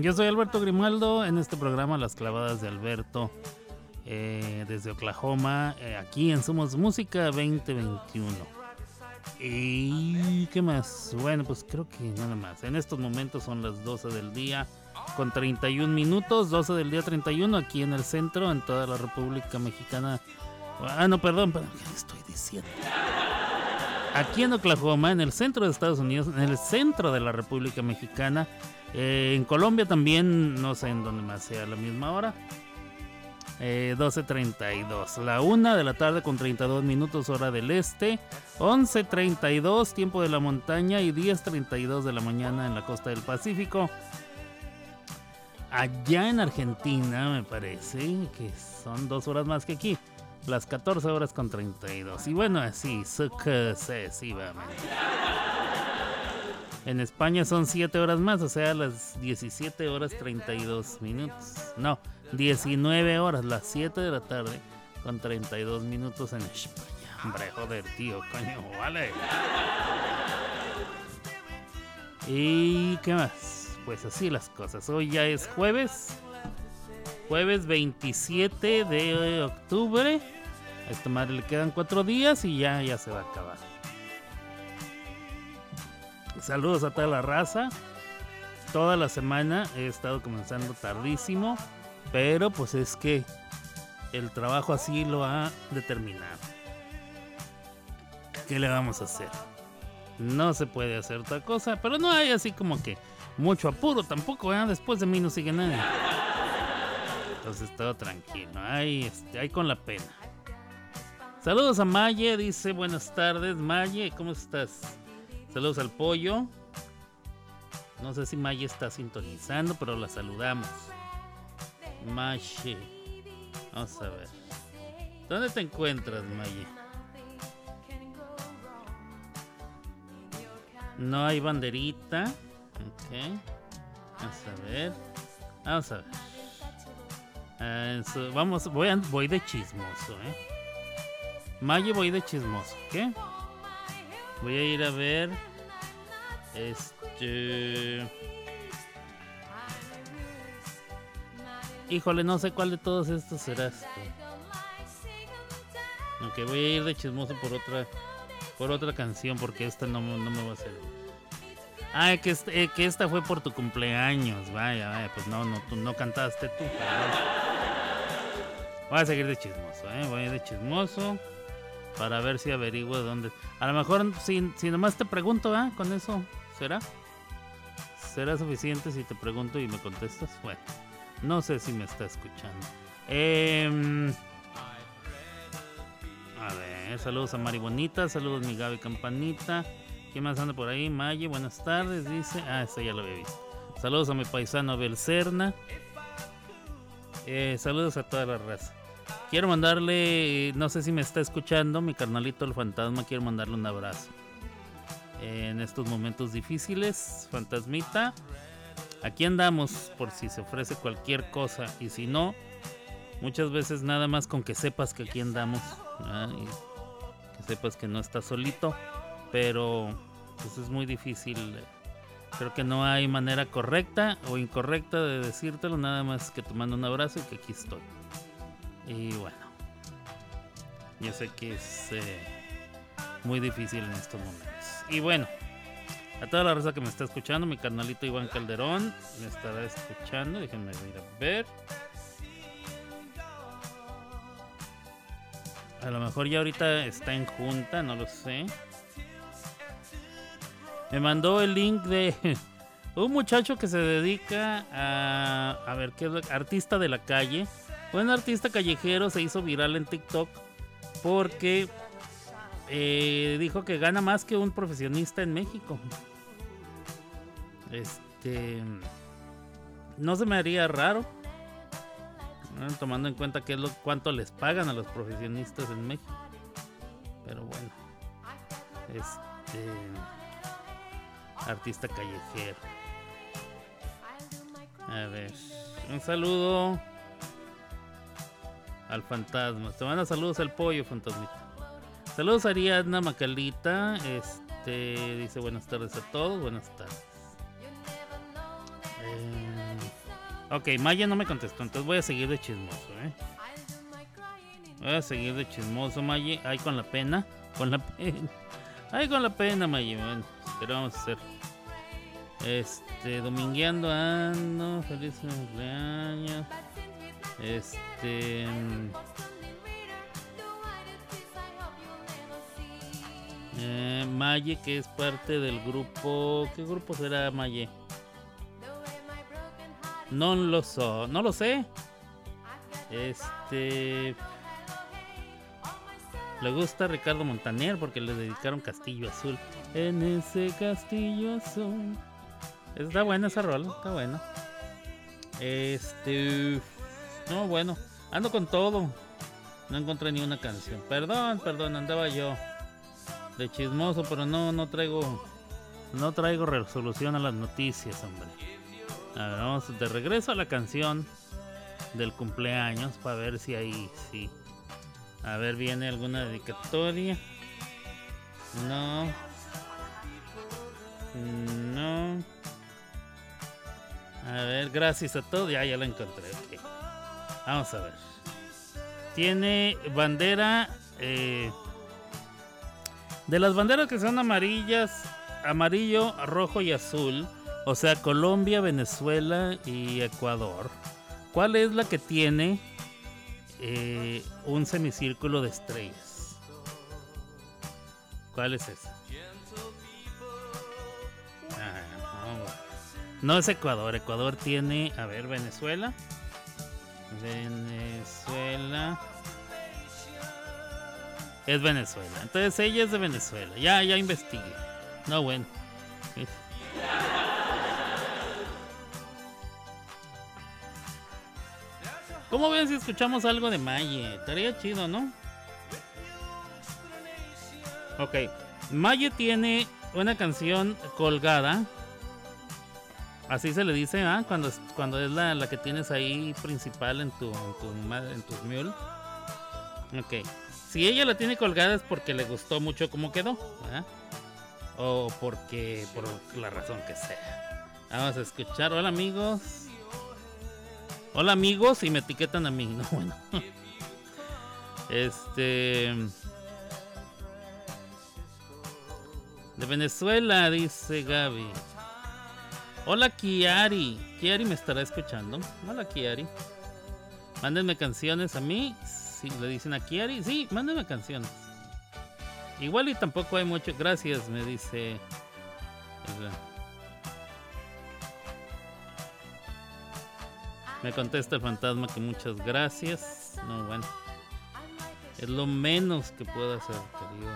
Yo soy Alberto Grimaldo en este programa Las clavadas de Alberto eh, desde Oklahoma, eh, aquí en Somos Música 2021. ¿Y qué más? Bueno, pues creo que nada más. En estos momentos son las 12 del día con 31 minutos, 12 del día 31 aquí en el centro, en toda la República Mexicana. Ah, no, perdón, perdón, ¿qué estoy diciendo? Aquí en Oklahoma, en el centro de Estados Unidos, en el centro de la República Mexicana, eh, en Colombia también, no sé en dónde más sea la misma hora. 12.32. Eh, la 1 de la tarde con 32 minutos hora del este. 11.32 tiempo de la montaña y 10.32 de la mañana en la costa del Pacífico. Allá en Argentina me parece que son dos horas más que aquí. Las 14 horas con 32. Y bueno, así sucesivamente. En España son 7 horas más, o sea, las 17 horas 32 minutos. No, 19 horas, las 7 de la tarde, con 32 minutos en España. Hombre, joder, tío, coño, vale. ¿Y qué más? Pues así las cosas. Hoy ya es jueves. Jueves 27 de octubre. A esta madre le quedan 4 días y ya, ya se va a acabar. Saludos a toda la raza. Toda la semana he estado comenzando tardísimo. Pero pues es que el trabajo así lo ha determinado. ¿Qué le vamos a hacer? No se puede hacer otra cosa, pero no hay así como que mucho apuro tampoco, ¿eh? Después de mí no sigue nadie. Entonces todo tranquilo, ahí, este, ahí con la pena. Saludos a Maye, dice buenas tardes. Maye, ¿cómo estás? Saludos al pollo. No sé si Maye está sintonizando, pero la saludamos. Maye. Vamos a ver. ¿Dónde te encuentras, Maye? No hay banderita. Ok. Vamos a ver. Vamos a ver. Ah, vamos, voy, voy de chismoso, ¿eh? Maye voy de chismoso, ¿qué? Voy a ir a ver. Este. Híjole, no sé cuál de todos estos serás. Aunque voy a ir de chismoso por otra por otra canción porque esta no, no me va a hacer. Ah, que, este, que esta fue por tu cumpleaños. Vaya, vaya, pues no, no, tú no cantaste tú. Voy a seguir de chismoso, ¿eh? Voy a ir de chismoso para ver si averiguo dónde. A lo mejor si, si nomás te pregunto, ¿ah? Con eso, ¿será? ¿Será suficiente si te pregunto y me contestas? Bueno. No sé si me está escuchando. Em, a ver, saludos a Mari Bonita, saludos a mi Gaby Campanita. ¿Quién más anda por ahí? Maye, buenas tardes, dice. Ah, esta ya lo había visto. Saludos a mi paisano Belcerna. Eh, saludos a toda la raza. Quiero mandarle, no sé si me está escuchando, mi carnalito el fantasma, quiero mandarle un abrazo. En estos momentos difíciles, fantasmita, Aquí andamos por si se ofrece cualquier cosa y si no, muchas veces nada más con que sepas que aquí andamos, que sepas que no estás solito, pero pues es muy difícil. Creo que no hay manera correcta o incorrecta de decírtelo, nada más que te mando un abrazo y que aquí estoy. Y bueno, yo sé que es eh, muy difícil en estos momentos. Y bueno, a toda la raza que me está escuchando, mi carnalito Iván Calderón me estará escuchando. Déjenme ir a ver. A lo mejor ya ahorita está en junta, no lo sé. Me mandó el link de un muchacho que se dedica a. A ver, ¿qué es Artista de la calle. Un artista callejero se hizo viral en TikTok porque eh, dijo que gana más que un profesionista en México. Este. No se me haría raro. Tomando en cuenta que es lo, cuánto les pagan a los profesionistas en México. Pero bueno. Este. Artista callejero. A ver. Un saludo al fantasma. Te manda saludos al pollo, fantasmita. Saludos a Ariadna Macalita. Este dice buenas tardes a todos. Buenas tardes. Eh, Ok, Maya no me contestó, entonces voy a seguir de chismoso, ¿eh? Voy a seguir de chismoso, Maya. Ay, con la pena. Con la pena. Ay, con la pena, Maya. Bueno, ¿qué vamos a hacer? Este, domingueando ando. Feliz cumpleaños. Este. Mm, eh, Maye, que es parte del grupo. ¿Qué grupo será Maye? No lo sé, no lo sé. Este. Le gusta Ricardo Montaner porque le dedicaron Castillo Azul. En ese Castillo Azul. Está buena esa rola, está buena. Este. No, bueno, ando con todo. No encontré ni una canción. Perdón, perdón, andaba yo de chismoso, pero no, no traigo, no traigo resolución a las noticias, hombre. A ver, vamos de regreso a la canción del cumpleaños para ver si ahí, sí. A ver, viene alguna dedicatoria. No. No. A ver, gracias a todos. Ya, ya la encontré. Vamos a ver. Tiene bandera. Eh, de las banderas que son amarillas, amarillo, rojo y azul. O sea, Colombia, Venezuela y Ecuador. ¿Cuál es la que tiene eh, un semicírculo de estrellas? ¿Cuál es esa? No es Ecuador. Ecuador tiene, a ver, Venezuela. Venezuela. Es Venezuela. Entonces ella es de Venezuela. Ya, ya investigué. No, bueno. ¿Cómo ven si escuchamos algo de Maye? Estaría chido, ¿no? Ok. Maye tiene una canción colgada Así se le dice, ¿ah? Cuando, cuando es la, la, que tienes ahí principal en tu, en tu, en tu mule. Ok. Si ella la tiene colgada es porque le gustó mucho cómo quedó, ¿verdad? O porque, por la razón que sea. Vamos a escuchar. Hola amigos. Hola amigos y me etiquetan a mí. No, bueno. Este... De Venezuela, dice Gaby. Hola Kiari. Kiari me estará escuchando. Hola Kiari. Mándenme canciones a mí. Si le dicen a Kiari, sí, mándenme canciones. Igual y tampoco hay mucho. Gracias, me dice. Me contesta el fantasma que muchas gracias. No, bueno. Es lo menos que puedo hacer, querido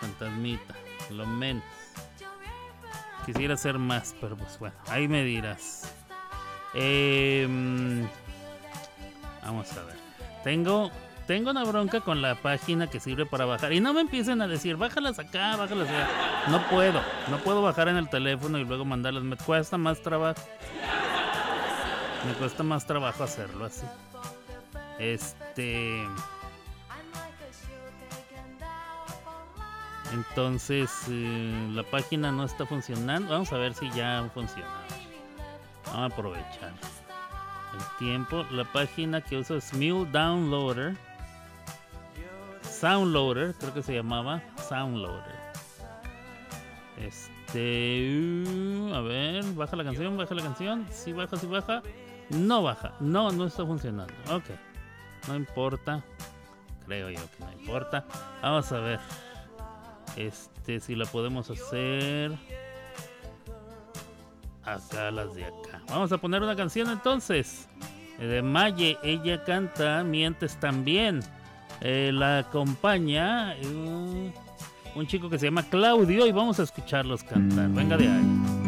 fantasmita. Lo menos. Quisiera hacer más, pero pues bueno, ahí me dirás. Em, vamos a ver. Tengo, tengo una bronca con la página que sirve para bajar. Y no me empiecen a decir, bájalas acá, bájalas allá. No puedo. No puedo bajar en el teléfono y luego mandarlas. Me cuesta más trabajo. Me cuesta más trabajo hacerlo así. Este... Entonces eh, la página no está funcionando. Vamos a ver si ya funciona. Vamos a aprovechar el tiempo. La página que uso es Mule Downloader. Soundloader, creo que se llamaba. Soundloader. Este. Uh, a ver, baja la canción, baja la canción. Si baja, si baja. No baja. No, no está funcionando. Ok. No importa. Creo yo que no importa. Vamos a ver. Este, si la podemos hacer. Acá las de acá. Vamos a poner una canción entonces. Eh, de Maye. Ella canta Mientes también. Eh, la acompaña uh, un chico que se llama Claudio y vamos a escucharlos cantar. Venga de ahí.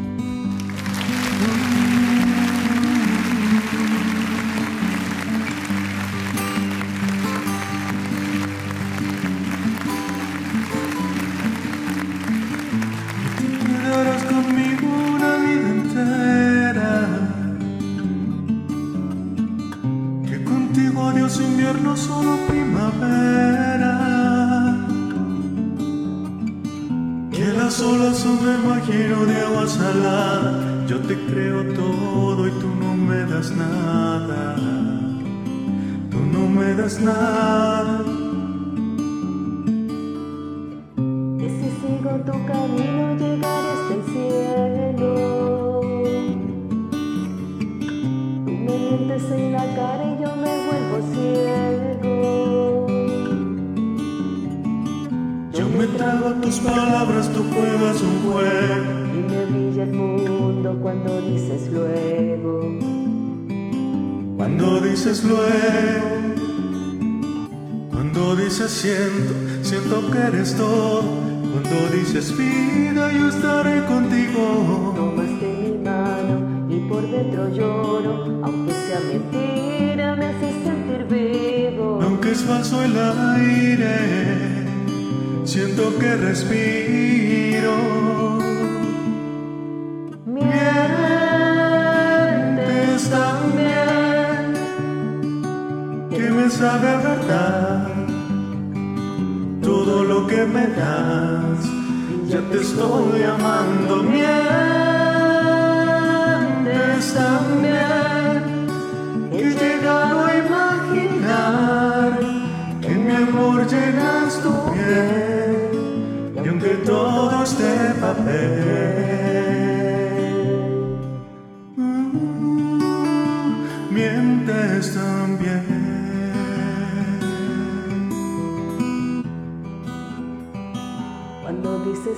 Yo te creo todo y tú no me das nada, tú no me das nada. Y si sigo tu camino llegaré hasta el cielo. Tú me mientes en la cara y yo me vuelvo ciego. Yo me trago tus palabras, tú juegas un juego. Dices luego. Cuando dices luego, cuando dices siento, siento que eres todo. Cuando dices vida, yo estaré contigo. Tomaste mi mano y por dentro lloro. Aunque sea mentira, me haces sentir vivo. Aunque es falso el aire, siento que respiro. Sabe verdad todo lo que me das. Ya te estoy amando, mientes también, he llegado a imaginar que mi amor llenas tu piel, y aunque todo esté papel,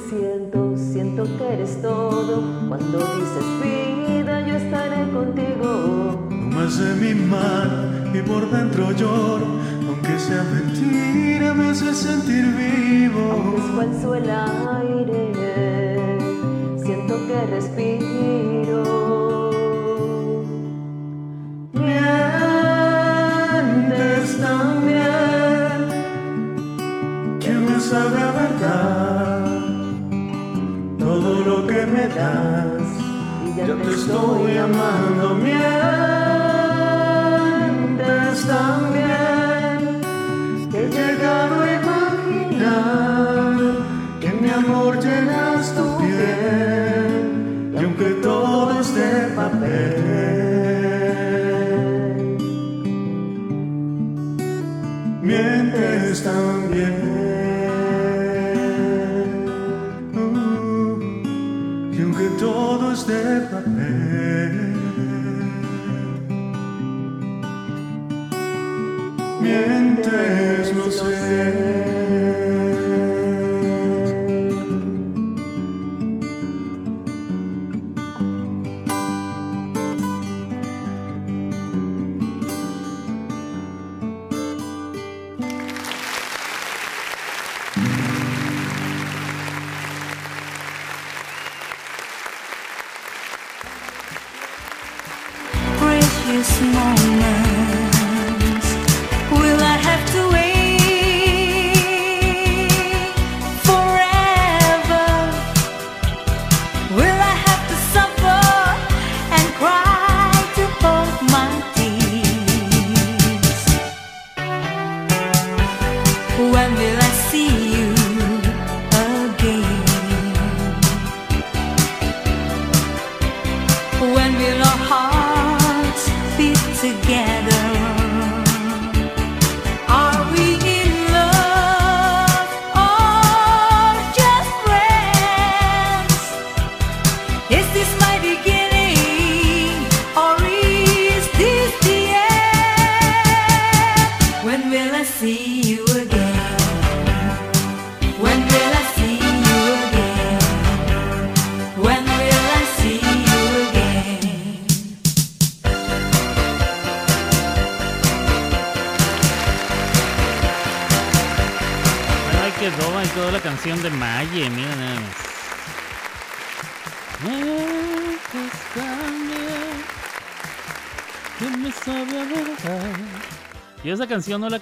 Siento, siento que eres todo. Cuando dices vida, yo estaré contigo. Tomas de mi mano y por dentro lloro, aunque sea mentira, me hace sentir Aunque es vivo. falso el aire, siento que respiro. Y Ya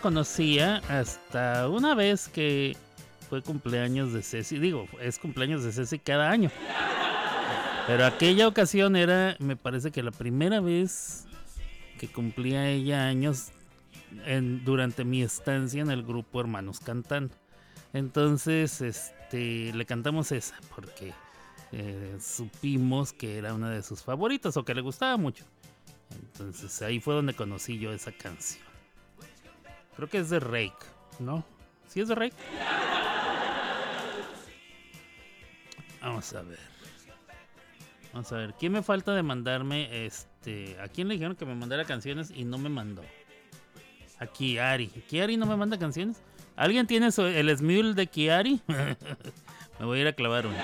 conocía hasta una vez que fue cumpleaños de Ceci. Digo, es cumpleaños de Ceci cada año. Pero aquella ocasión era, me parece que la primera vez que cumplía ella años durante mi estancia en el grupo Hermanos Cantando. Entonces, este, le cantamos esa porque eh, supimos que era una de sus favoritas o que le gustaba mucho. Entonces ahí fue donde conocí yo esa canción. Creo que es de Rake, ¿no? ¿Sí es de Rake? Vamos a ver. Vamos a ver. ¿Quién me falta de mandarme este? ¿A quién le dijeron que me mandara canciones y no me mandó? A Kiari. ¿Kiari no me manda canciones? ¿Alguien tiene el Smule de Kiari? me voy a ir a clavar uno.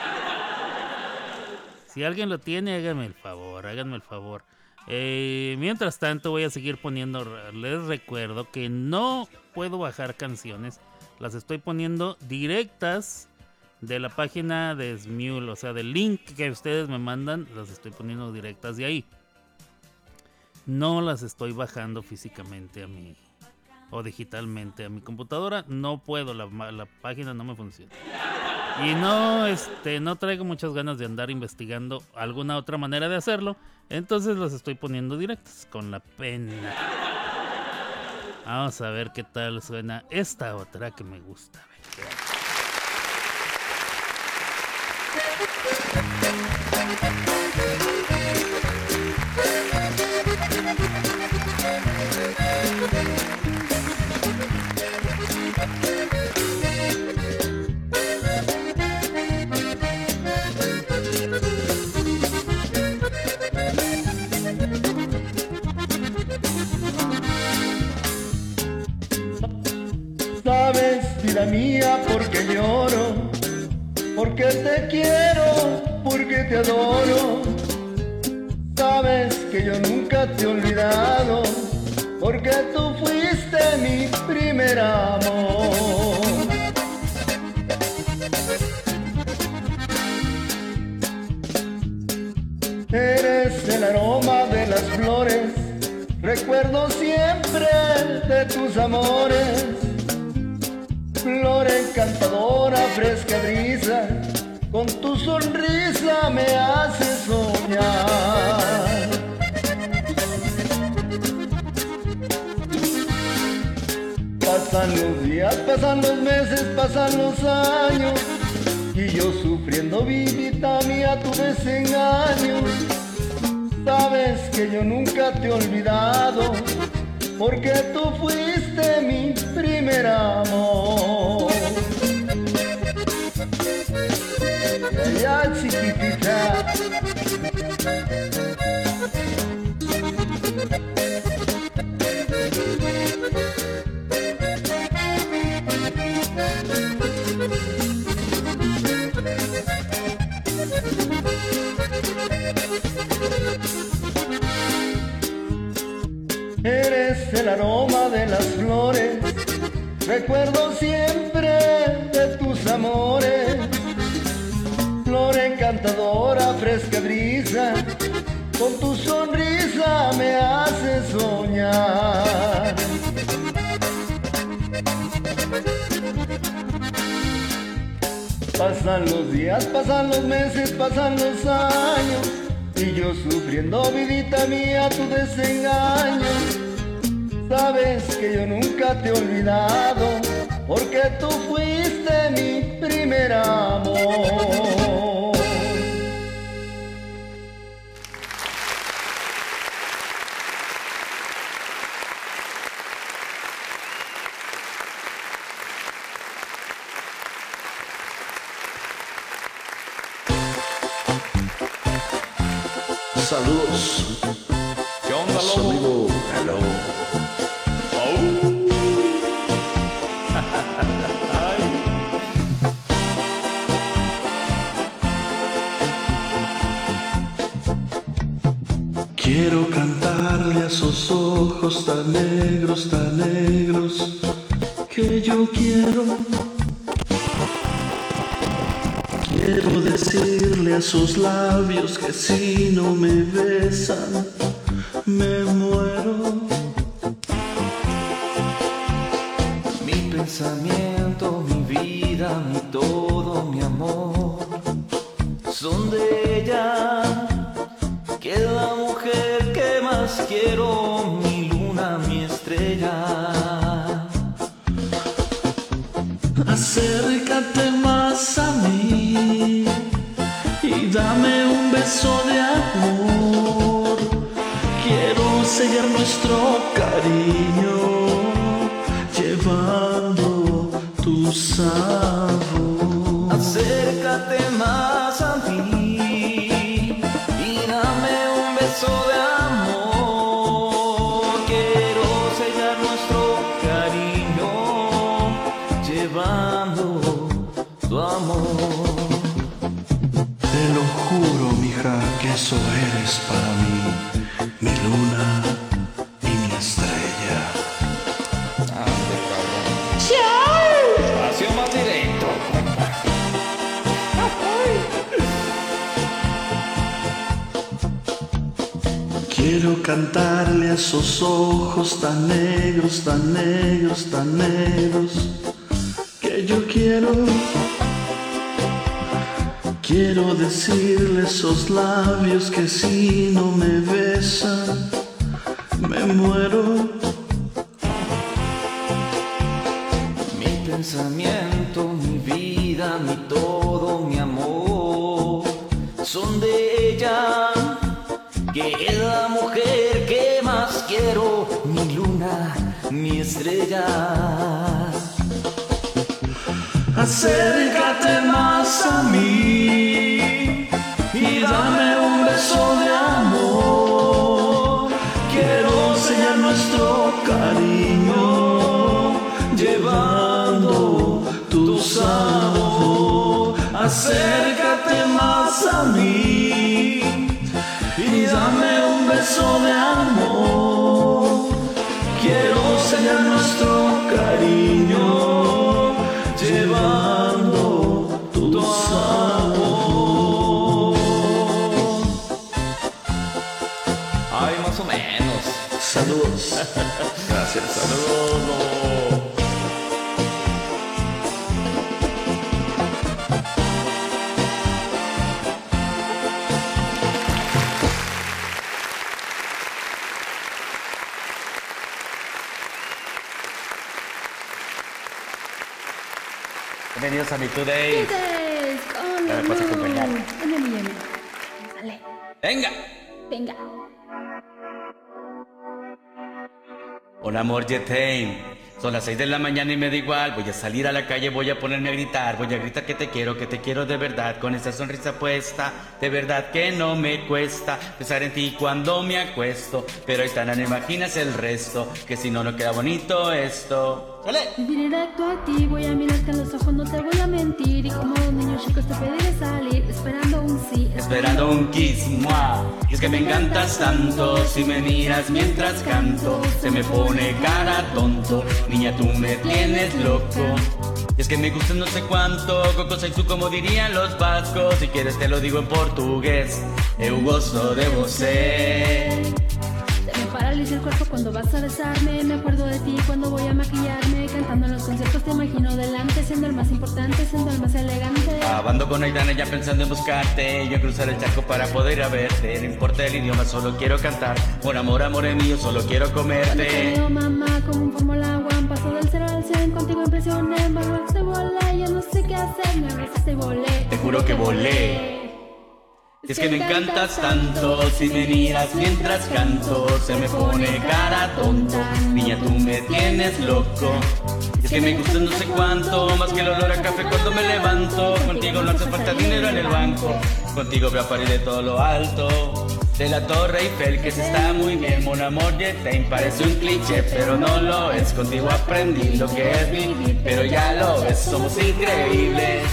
Si alguien lo tiene, háganme el favor, háganme el favor. Eh, mientras tanto, voy a seguir poniendo. Les recuerdo que no puedo bajar canciones. Las estoy poniendo directas de la página de Smule. O sea, del link que ustedes me mandan, las estoy poniendo directas de ahí. No las estoy bajando físicamente a mi. O digitalmente a mi computadora. No puedo, la, la página no me funciona. Y no, este, no traigo muchas ganas de andar investigando alguna otra manera de hacerlo. Entonces los estoy poniendo directos con la pena. Vamos a ver qué tal suena esta otra que me gusta. Mía, porque lloro, porque te quiero, porque te adoro. Sabes que yo nunca te he olvidado, porque tú fuiste mi primer amor. Eres el aroma de las flores, recuerdo siempre de tus amores. Flor encantadora, fresca brisa, con tu sonrisa me hace soñar. Pasan los días, pasan los meses, pasan los años, y yo sufriendo vidita mía tu desengaño. Sabes que yo nunca te he olvidado, porque tú fuiste mi primer amor. Eres el aroma de las flores, recuerdo siempre de tus amores. Encantadora, fresca brisa, con tu sonrisa me hace soñar. Pasan los días, pasan los meses, pasan los años y yo sufriendo vidita mía tu desengaño. Sabes que yo nunca te he olvidado porque tú fuiste mi primer amor. Sus labios que si no me besan, nuestro cariño, llevando tu sabor. Acércate más cantarle a esos ojos tan negros, tan negros, tan negros, que yo quiero. Quiero decirle esos labios que si no me besan, me muero. Estrella. Acércate más a mí y dame un beso de amor. Quiero sellar nuestro cariño, llevando tu sabor. Acércate más a mí y dame un beso de amor. Bienvenidos a mi Today. Ya me puedes acompañar. Sale, Venga. venga. Hola amor Yetain. Son las 6 de la mañana y me da igual. Voy a salir a la calle, voy a ponerme a gritar. Voy a gritar que te quiero, que te quiero de verdad. Con esa sonrisa puesta, de verdad que no me cuesta pensar en ti cuando me acuesto. Pero ahí tan no imaginas el resto, que si no, no queda bonito esto. ¡Sale! Directo a ti, voy a mirarte a los ojos, no te voy a mentir. Y como un niño chico te pediré salir, esperando un sí. Esperando un kiss, ¡mua! Y es que me encantas tanto, si me miras mientras canto, se me pone cara tonto, niña tú me tienes loco. Y es que me gusta no sé cuánto, Coco soy tú como dirían los vascos, si quieres te lo digo en portugués, eu gosto de você. Se paraliza el cuerpo cuando vas a besarme. Me acuerdo de ti cuando voy a maquillarme. Cantando en los conciertos te imagino delante, siendo el más importante, siendo el más elegante. Acabando con Aitana ya pensando en buscarte, yo cruzar el charco para poder ir a verte, no importa el idioma, solo quiero cantar, por amor, amor mío, solo quiero Cuando te comerte. veo, mamá, como un Fórmula One, paso del 0 al 100, contigo impresioné, me abrazaste, volé, ya no sé qué hacer, me abrazaste y volé. Te juro que volé. Es que me encantas tanto, si me miras mientras canto, se me pone cara tonto. Niña, tú me tienes loco. Es que me gusta no sé cuánto, más que el olor a café cuando me levanto. Contigo no hace falta dinero en el banco, contigo veo a parir de todo lo alto. De la Torre Eiffel que se está muy bien, mon amor, Yetain parece un cliché, pero no lo es. Contigo aprendí lo que es vivir, pero ya lo ves, somos increíbles.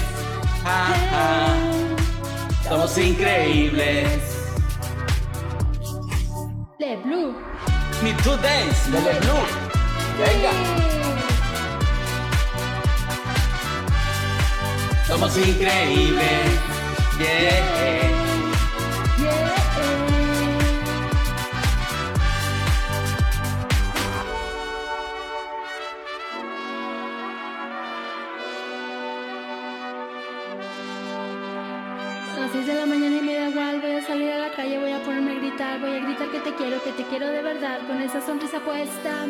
Somos increíbles. Le Blue. Me Two Days de The Blue. Venga. Somos increíbles. Yeah. A gritar, voy a gritar que te quiero, que te quiero de verdad, con esa sonrisa puesta.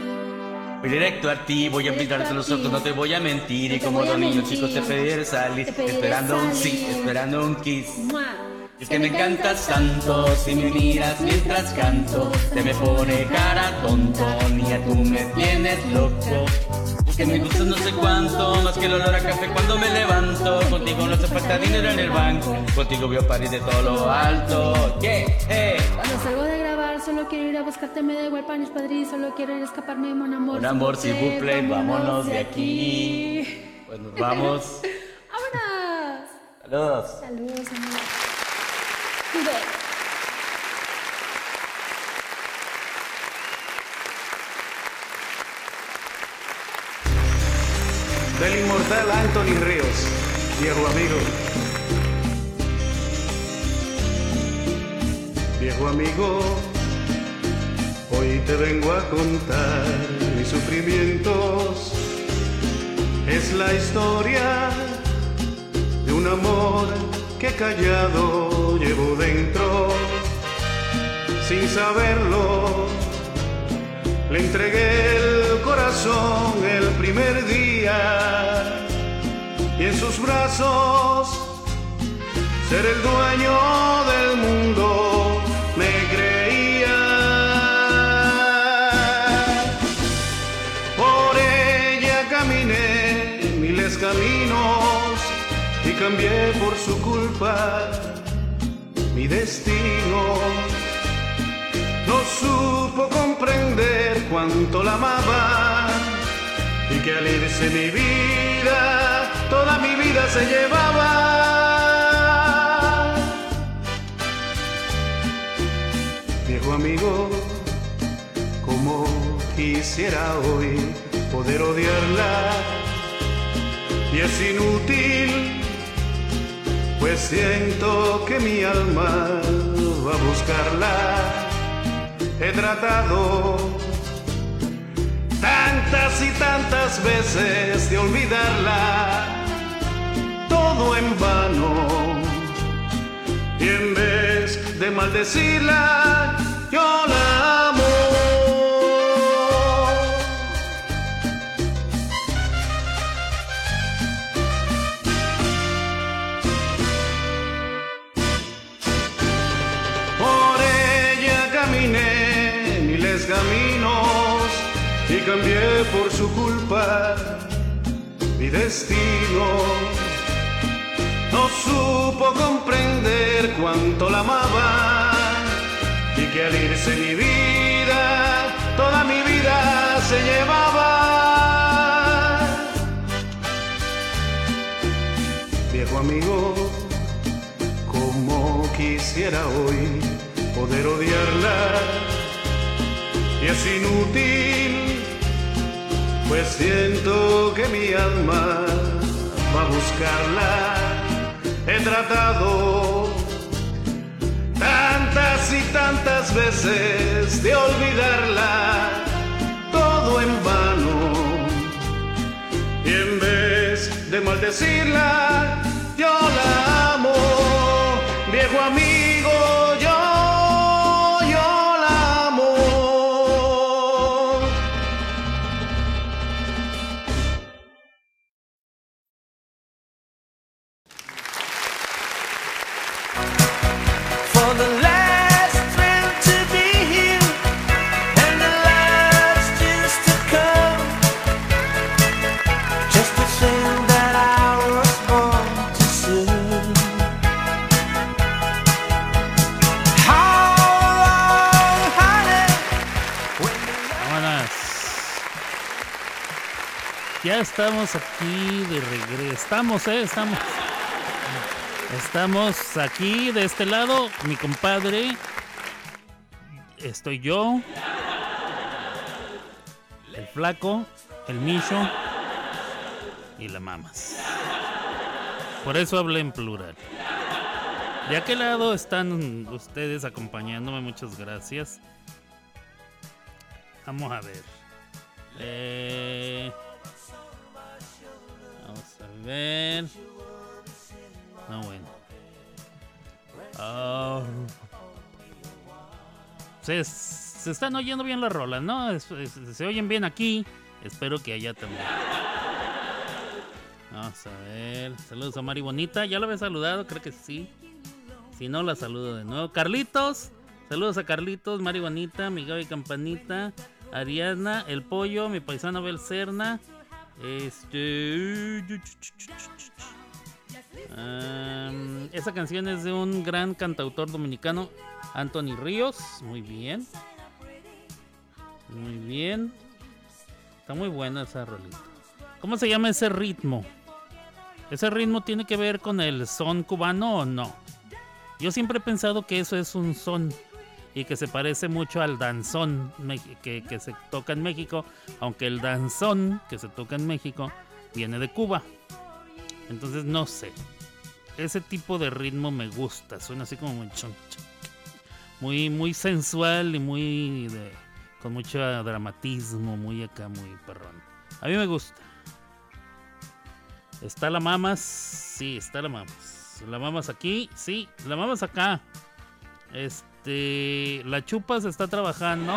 Voy directo a ti, voy a brindarte los ojos, no te voy a mentir. No Y como a dos niños chicos te pediré salir, Te pediré esperando un sí, esperando un kiss. ¡Mua! Es que me encantas tanto, si me miras mientras canto, te me pone cara tonto, niña tú me tienes loco. Que me gustas no sé cuánto, más que el olor a café cuando me levanto. Contigo no hace falta dinero en el banco, contigo veo París de todo lo alto. ¿Qué? Eh. Cuando salgo de grabar, solo quiero ir a buscarte, me da igual panis padrí, solo quiero ir a escaparme, mon amor. Un amor, plaît, plaît, vámonos de aquí. Pues nos vamos. ¡Vámonos! Saludos. Saludos, amor. Del inmortal Anthony Ríos, viejo amigo. Viejo amigo, hoy te vengo a contar mis sufrimientos. Es la historia de un amor que callado llevo dentro, sin saberlo. Le entregué el corazón el primer día y en sus brazos ser el dueño del mundo me creía. Por ella caminé miles caminos y cambié por su culpa mi destino no supo comprender cuánto la amaba y que al irse mi vida, toda mi vida se llevaba. Viejo amigo, como quisiera hoy poder odiarla y es inútil, pues siento que mi alma va a buscarla he tratado tantas y tantas veces de olvidarla, todo en vano. Y en vez de maldecirla, yo la cambié por su culpa mi destino. No supo comprender cuánto la amaba y que al irse mi vida, toda mi vida se llevaba. Viejo amigo, como quisiera hoy poder odiarla y es inútil, pues siento que mi alma va a buscarla. He tratado tantas y tantas veces de olvidarla, todo en vano. Y en vez de maldecirla, yo la amo, viejo amigo, estamos aquí de regreso. Estamos, eh, estamos. Estamos aquí de este lado, mi compadre. Estoy yo. El flaco, el micho y la mamas. Por eso hablé en plural. ¿De aquel lado están ustedes acompañándome? Muchas gracias. Vamos a ver. Eh, ver. No, bueno. Ah. se, se están oyendo bien las rolas, ¿no? Se oyen bien aquí. Espero que allá también. Vamos a ver. Saludos a Mari Bonita. ¿Ya lo había saludado? Creo que sí. Si no, la saludo de nuevo. Carlitos, saludos a Carlitos, Mari Bonita, mi Gaby Campanita, Ariadna, El Pollo, mi paisano Belcerna. Este. Am, esa canción es de un gran cantautor dominicano, Anthony Ríos. Muy bien. Muy bien. Está muy buena esa rolita. ¿Cómo se llama ese ritmo? ¿Ese ritmo tiene que ver con el son cubano o no? Yo siempre he pensado que eso es un son y que se parece mucho al danzón que, que se toca en México, aunque el danzón que se toca en México viene de Cuba. Entonces no sé. Ese tipo de ritmo me gusta, suena así como muy chon, chon, muy muy sensual y muy de- con mucho dramatismo, muy acá, muy perrón. A mí me gusta. ¿Está la mamas? Sí, está la mamas. La mamas aquí, sí, la mamas acá. Este, la chupas está trabajando.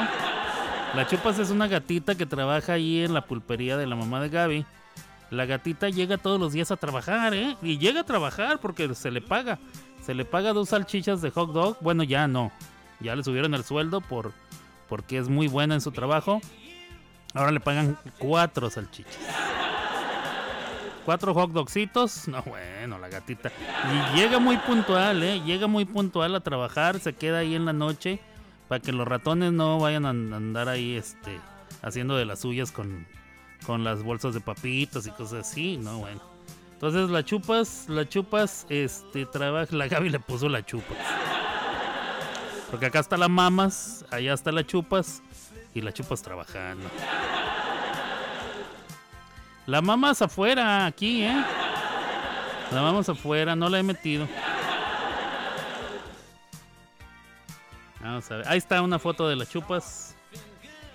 La chupas es una gatita que trabaja ahí en la pulpería de la mamá de Gaby. La gatita llega todos los días a trabajar, ¿eh? Y llega a trabajar porque se le paga. Se le paga dos salchichas de hot dog. Bueno, ya no. Ya le subieron el sueldo por, porque es muy buena en su trabajo. Ahora le pagan cuatro salchichas. Cuatro hot dogcitos. No, bueno, la gatita. Y llega muy puntual, ¿eh? Llega muy puntual a trabajar. Se queda ahí en la noche. Para que los ratones no vayan a andar ahí, este, haciendo de las suyas con, con las bolsas de papitas y cosas así. No, bueno. Entonces la chupas, la chupas, este, trabaja. La Gaby le puso la chupas. Porque acá está la mamas, allá está la chupas y la chupas trabajando. La mamas afuera, aquí, ¿eh? La mamas afuera, no la he metido. Vamos a ver. Ahí está una foto de las chupas.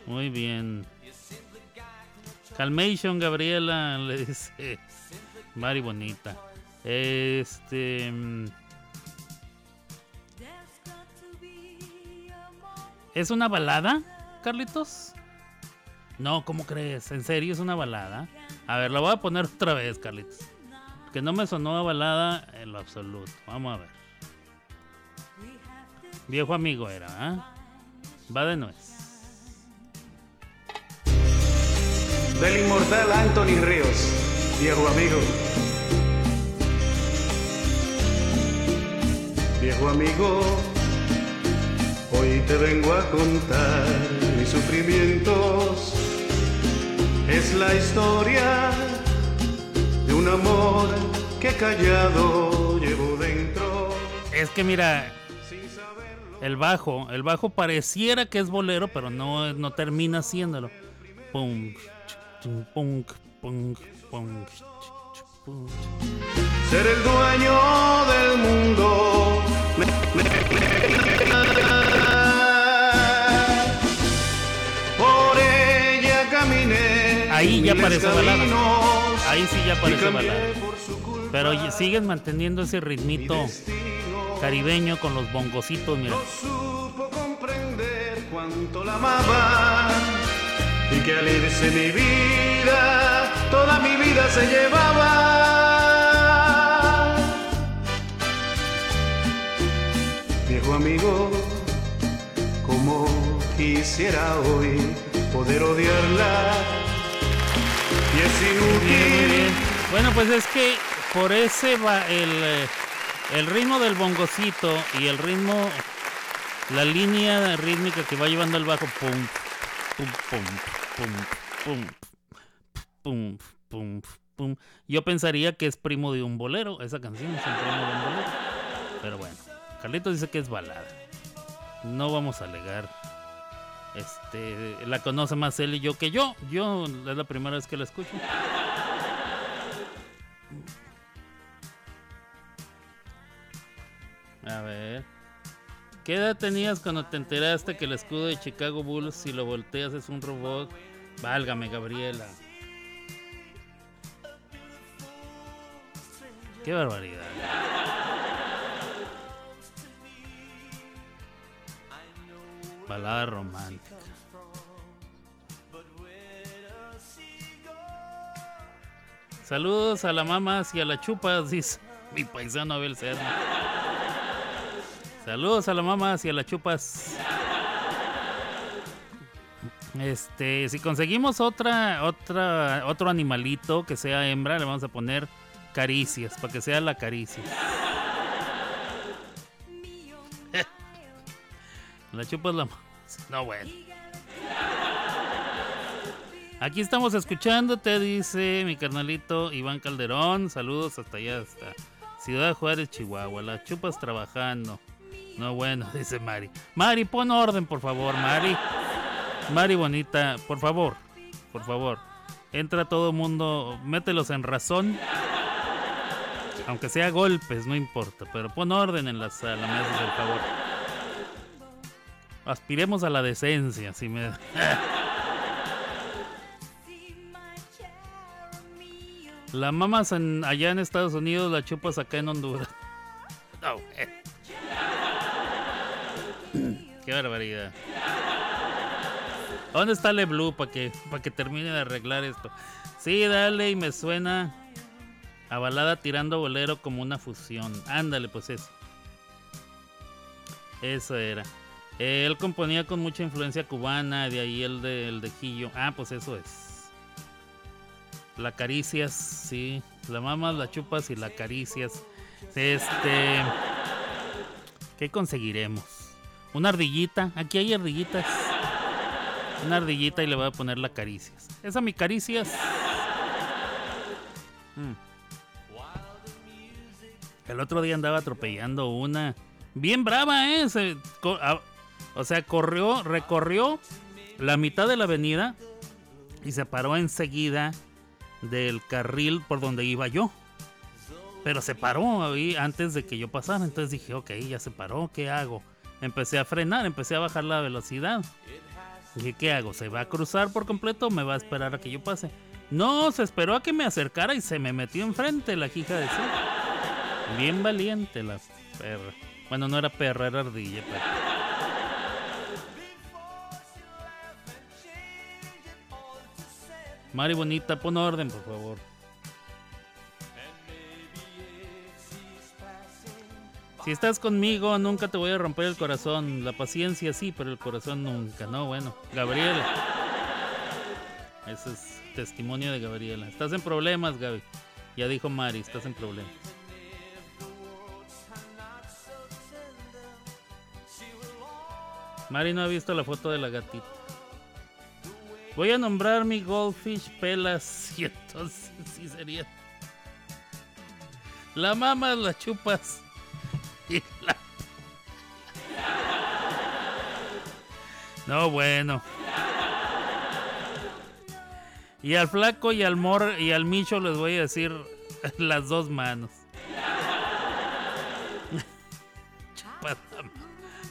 Muy bien. Calmation, Gabriela, le dice. Mari Bonita. Este. mm, ¿Es una balada, Carlitos? No, ¿cómo crees? ¿En serio es una balada? A ver, la voy a poner otra vez, Carlitos. Que no me sonó a balada en lo absoluto. Vamos a ver. Viejo amigo era, ¿ah? Va de nuez. Del inmortal Anthony Ríos, viejo amigo. Viejo amigo, hoy te vengo a contar mis sufrimientos. Es la historia de un amor que callado llevo dentro. Es que mira, el bajo, el bajo pareciera que es bolero, pero no, no termina siéndolo. Pum, chum, pum, pum, pum, pum. Ser el dueño del mundo. Ahí ya parece balada. Ahí sí ya parece balada. Pero siguen manteniendo ese ritmito caribeño con los bongocitos, mira. supo comprender cuánto la amaba y que al irse mi vida, toda mi vida se llevaba. Viejo amigo, como quisiera hoy poder odiarla y es inútil. Bueno, pues es que por ese va el, eh, el ritmo del bongocito y el ritmo, la línea rítmica que va llevando el bajo, pum, pum, pum, pum, pum, pum, pum, pum. Yo pensaría que es primo de un bolero, esa canción es un primo de un bolero. Pero bueno, Carlitos dice que es balada. No vamos a alegar. Este, la conoce más él y yo que yo. Yo es la primera vez que la escucho. A ver. ¿Qué edad tenías cuando te enteraste que el escudo de Chicago Bulls, si lo volteas, es un robot? Válgame, Gabriela. Qué barbaridad. Balada romántica. Saludos a la mamá y a la chupas, dice mi paisano Abel Serna. Saludos a la mamá y a las chupas. Este, si conseguimos otra, otra, otro animalito que sea hembra, le vamos a poner caricias, para que sea la caricia. La chupas la No, bueno. Aquí estamos escuchándote, dice mi carnalito Iván Calderón. Saludos hasta allá, hasta Ciudad Juárez, Chihuahua. La chupas trabajando. No, bueno, dice Mari. Mari, pon orden, por favor, Mari. Mari bonita, por favor, por favor. Entra todo mundo, mételos en razón. Aunque sea golpes, no importa, pero pon orden en la sala, me haces el favor. Aspiremos a la decencia, si me... La mamas en, allá en Estados Unidos, la chupas acá en Honduras. Eh. Qué barbaridad. ¿Dónde está Le Blue para que, para que termine de arreglar esto? Sí, dale, y me suena a balada tirando bolero como una fusión. Ándale, pues eso. Eso era. Él componía con mucha influencia cubana, de ahí el de, el de Quillo. Ah, pues eso es. La caricias, sí. La mamas, la chupas y la caricias. Este. ¿Qué conseguiremos? Una ardillita. Aquí hay ardillitas. Una ardillita y le voy a poner la caricias. Esa mi caricias. Mm. El otro día andaba atropellando una. Bien brava, ¿eh? Se- o sea, corrió, recorrió la mitad de la avenida y se paró enseguida del carril por donde iba yo. Pero se paró ahí antes de que yo pasara. Entonces dije, ok, ya se paró, ¿qué hago? Empecé a frenar, empecé a bajar la velocidad. Dije, ¿qué hago? ¿Se va a cruzar por completo o me va a esperar a que yo pase? No, se esperó a que me acercara y se me metió enfrente la hija de sí. Bien valiente la perra. Bueno, no era perra, era ardilla, pero... Mari bonita, pon orden, por favor. Si estás conmigo, nunca te voy a romper el corazón. La paciencia sí, pero el corazón nunca. No, bueno. Gabriela. Ese es testimonio de Gabriela. Estás en problemas, Gaby. Ya dijo Mari, estás en problemas. Mari no ha visto la foto de la gatita. Voy a nombrar mi goldfish pelas y entonces sí sería. La mamas, la chupas y la... No, bueno. Y al flaco y al mor y al micho les voy a decir las dos manos.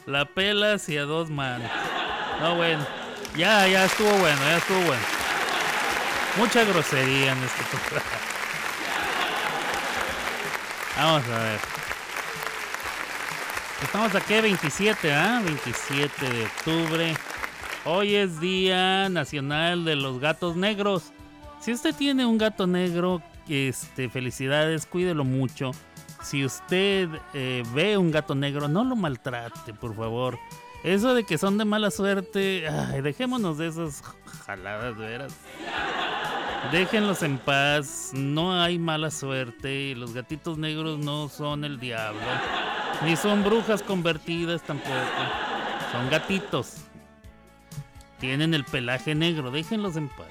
La pelas y a dos manos. No, bueno. Ya, ya estuvo bueno, ya estuvo bueno. Mucha grosería en este programa. Vamos a ver. Estamos aquí 27, ¿ah? 27 de octubre. Hoy es Día Nacional de los Gatos Negros. Si usted tiene un gato negro, este, felicidades, cuídelo mucho. Si usted eh, ve un gato negro, no lo maltrate, por favor. Eso de que son de mala suerte, dejémonos de esas jaladas, veras. Déjenlos en paz, no hay mala suerte. Los gatitos negros no son el diablo, ni son brujas convertidas tampoco. Son gatitos. Tienen el pelaje negro, déjenlos en paz.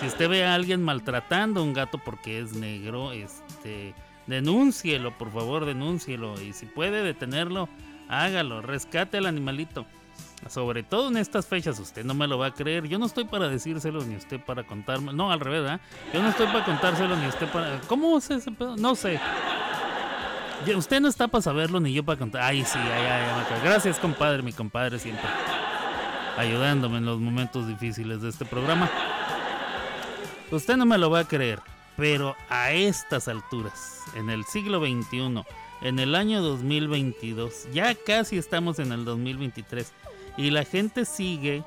Si usted ve a alguien maltratando a un gato porque es negro, este, denúncielo, por favor, denúncielo. Y si puede detenerlo, hágalo, rescate al animalito. Sobre todo en estas fechas, usted no me lo va a creer. Yo no estoy para decírselo ni usted para contarme. No, al revés, ¿ah? Yo no estoy para contárselo ni usted para. ¿Cómo es ese pedo? No sé. Usted no está para saberlo ni yo para contar. Ay, sí, ay, ay. Gracias, compadre, mi compadre siempre. Ayudándome en los momentos difíciles de este programa. Usted no me lo va a creer, pero a estas alturas, en el siglo XXI, en el año 2022, ya casi estamos en el 2023, y la gente sigue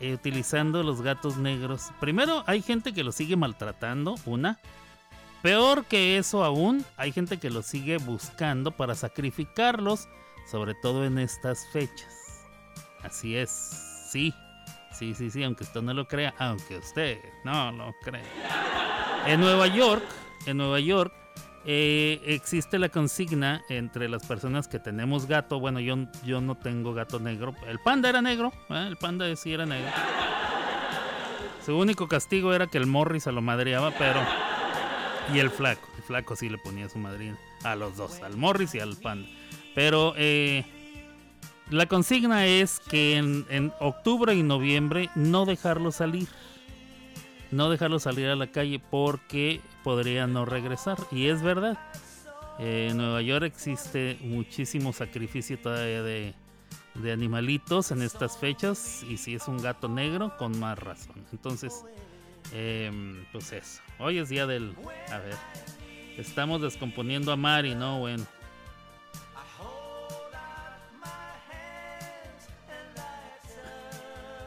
eh, utilizando los gatos negros. Primero, hay gente que los sigue maltratando, una. Peor que eso aún, hay gente que los sigue buscando para sacrificarlos, sobre todo en estas fechas. Así es, sí, sí, sí, sí, aunque usted no lo crea, aunque usted no lo crea. En Nueva York, en Nueva York, eh, existe la consigna entre las personas que tenemos gato. Bueno, yo, yo no tengo gato negro. El panda era negro, ¿eh? el panda sí era negro. Su único castigo era que el Morris se lo madreaba, pero. Y el flaco. El flaco sí le ponía su madrina. A los dos, al Morris y al panda. Pero eh, la consigna es que en, en octubre y noviembre no dejarlo salir. No dejarlo salir a la calle porque podría no regresar. Y es verdad. Eh, en Nueva York existe muchísimo sacrificio todavía de, de animalitos en estas fechas. Y si es un gato negro, con más razón. Entonces, em, pues eso. Hoy es día del. A ver. Estamos descomponiendo a Mari, ¿no? Bueno.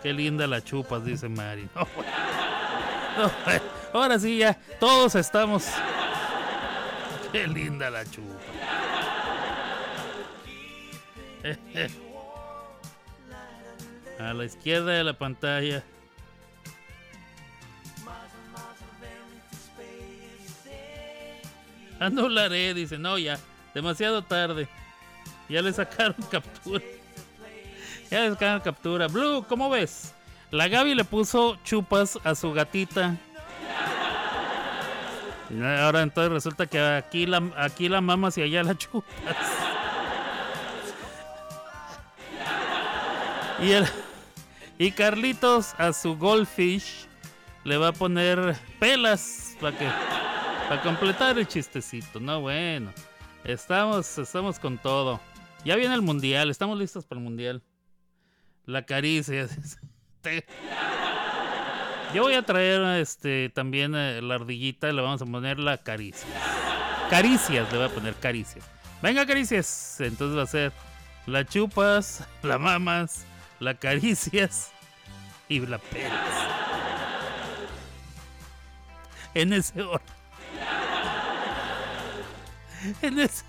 Qué linda la chupas, dice Mari. Ahora sí, ya. Todos estamos. Qué linda la chupa. A la izquierda de la pantalla. Anularé, dice, no, ya, demasiado tarde. Ya le sacaron captura. Ya le sacaron captura. Blue, ¿cómo ves? La Gaby le puso chupas a su gatita. Ahora entonces resulta que aquí la, aquí la mamas y allá la chupas. Y, el, y Carlitos a su goldfish le va a poner pelas para que para completar el chistecito. No, bueno. Estamos, estamos con todo. Ya viene el mundial, estamos listos para el mundial. La caricia. Yo voy a traer este también eh, la ardillita y le vamos a poner la caricia. Caricias, le voy a poner caricias. Venga, caricias. Entonces va a ser la chupas, la mamas, la caricias y la pelas. En ese orden. En ese.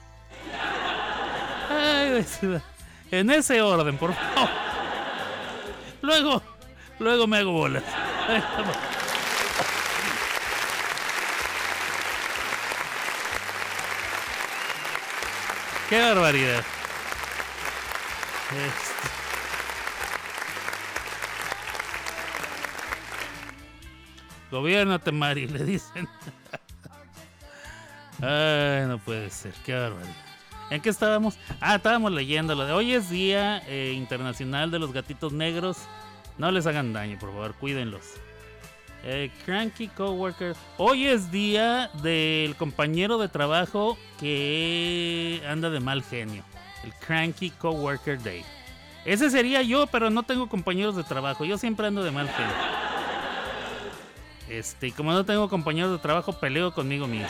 En ese orden, por favor. Luego, luego me hago bolas. Qué barbaridad. Este. Gobiernate, Mari, le dicen. Ay, no puede ser, qué barbaridad. ¿En qué estábamos? Ah, estábamos leyendo lo de hoy es Día eh, Internacional de los Gatitos Negros. No les hagan daño, por favor, cuídenlos. Eh, cranky Coworker. Hoy es día del compañero de trabajo que anda de mal genio. El Cranky Coworker Day. Ese sería yo, pero no tengo compañeros de trabajo. Yo siempre ando de mal genio. Este, como no tengo compañeros de trabajo, peleo conmigo mismo.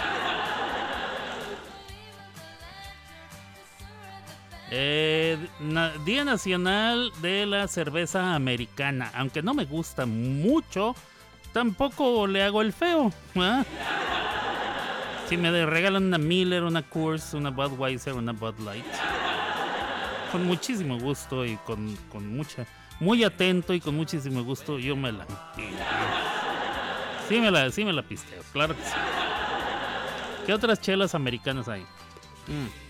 Eh, Día Nacional de la Cerveza Americana. Aunque no me gusta mucho, tampoco le hago el feo. ¿ah? Si me regalan una Miller, una Coors, una Budweiser, una Bud Light. Con muchísimo gusto y con, con mucha... Muy atento y con muchísimo gusto yo me la... Sí me la, sí me la pisteo, claro que sí. ¿Qué otras chelas americanas hay? Mm.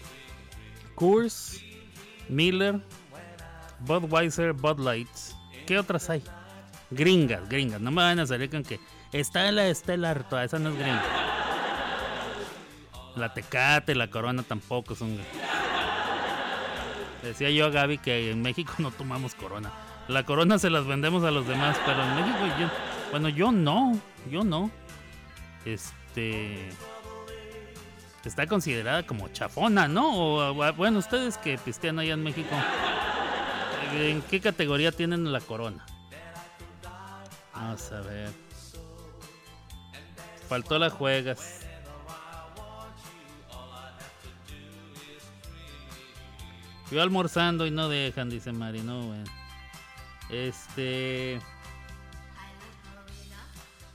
Coors, Miller, Budweiser, Bud Lights. ¿Qué otras hay? Gringas, gringas. No me van a salir con que está la Stellar, toda esa no es gringa. La Tecate, la Corona tampoco son. Decía yo a Gaby que en México no tomamos Corona. La Corona se las vendemos a los demás, pero en México yo, bueno, yo no, yo no. Este está considerada como chafona, ¿no? O, bueno, ustedes que pistean allá en México, ¿en qué categoría tienen la corona? Vamos a ver. Faltó la juegas. Yo almorzando y no dejan, dice Mari, no. Este.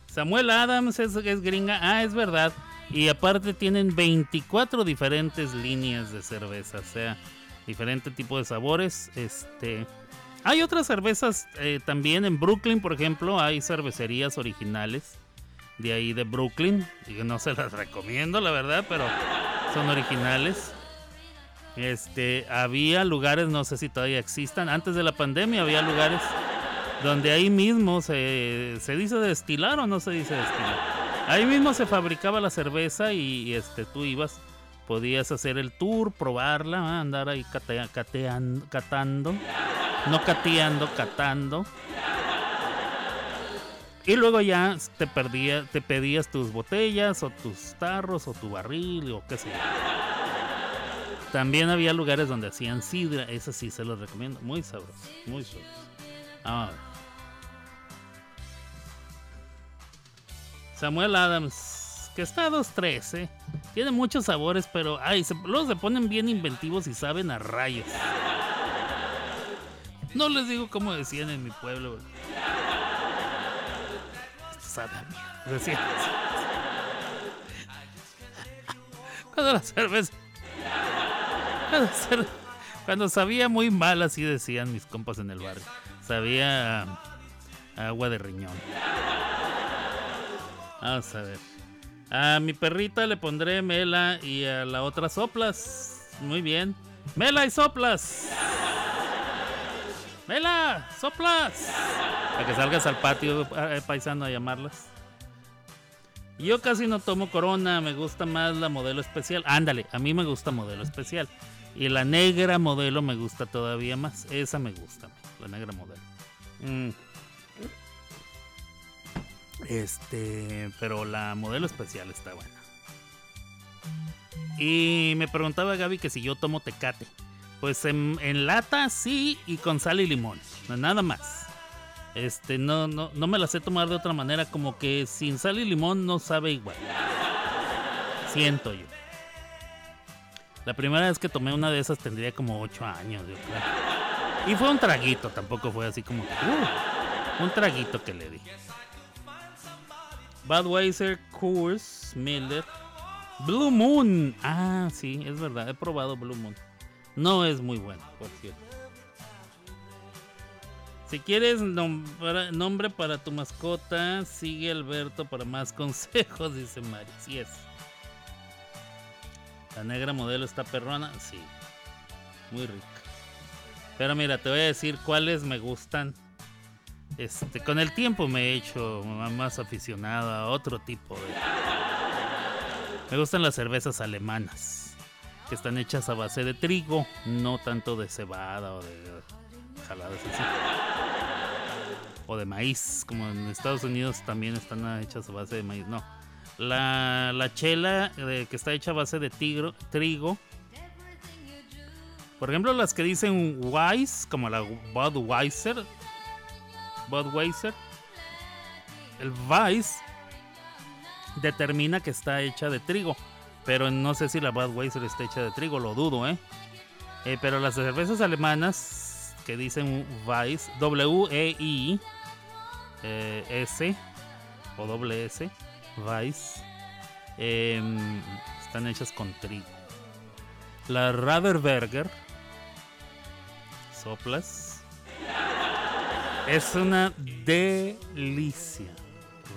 Samuel Adams es gringa. Ah, es verdad. Y aparte tienen 24 diferentes líneas de cerveza, o sea, diferente tipo de sabores. Este, hay otras cervezas eh, también en Brooklyn, por ejemplo, hay cervecerías originales de ahí de Brooklyn. Y no se las recomiendo, la verdad, pero son originales. Este, había lugares, no sé si todavía existan, antes de la pandemia había lugares donde ahí mismo se, se dice destilar o no se dice destilar. Ahí mismo se fabricaba la cerveza y, este tú ibas, podías hacer el tour, probarla, ah, andar ahí catea- cateando, catando, no cateando, catando. Y luego ya te perdía, te pedías tus botellas o tus tarros o tu barril o qué sé yo. También había lugares donde hacían sidra, eso sí se los recomiendo, muy sabroso, muy sabroso. Vamos Samuel Adams, que está a 2.3, ¿eh? Tiene muchos sabores, pero ay, se, luego se ponen bien inventivos y saben a rayos. No les digo como decían en mi pueblo. Esto decían. Cuando la cerveza. Cuando, cuando sabía muy mal, así decían mis compas en el barrio. Sabía agua de riñón. Vamos a ver. A mi perrita le pondré Mela y a la otra Soplas. Muy bien. Mela y Soplas. Mela, Soplas. Para que salgas al patio eh, paisano a llamarlas. Yo casi no tomo corona, me gusta más la modelo especial. Ándale, a mí me gusta modelo especial. Y la negra modelo me gusta todavía más. Esa me gusta, la negra modelo. Mm. Este, pero la modelo especial está buena. Y me preguntaba Gaby que si yo tomo tecate. Pues en, lata sí y con sal y limón. Nada más. Este, no, no, no me la sé tomar de otra manera. Como que sin sal y limón no sabe igual. Siento yo. La primera vez que tomé una de esas tendría como 8 años, yo creo. Y fue un traguito, tampoco fue así como. uh, un traguito que le di. Budweiser, Coors, Miller, Blue Moon. Ah, sí, es verdad, he probado Blue Moon. No es muy bueno, por cierto. Si quieres nombre para tu mascota, sigue Alberto para más consejos, dice Mari. Sí es. La negra modelo está perrona, sí. Muy rica. Pero mira, te voy a decir cuáles me gustan. Este, con el tiempo me he hecho más aficionado a otro tipo de. Me gustan las cervezas alemanas, que están hechas a base de trigo, no tanto de cebada o de jaladas así. O de maíz, como en Estados Unidos también están hechas a base de maíz. No. La, la chela eh, que está hecha a base de trigo. Por ejemplo, las que dicen Weiss, como la Budweiser, Budweiser, el Weiss determina que está hecha de trigo. Pero no sé si la Budweiser está hecha de trigo, lo dudo, ¿eh? Eh, pero las cervezas alemanas que dicen Weiss, W-E-I, eh, S o doble S, Weiss, em, están hechas con trigo. La Raderberger, soplas, es una delicia.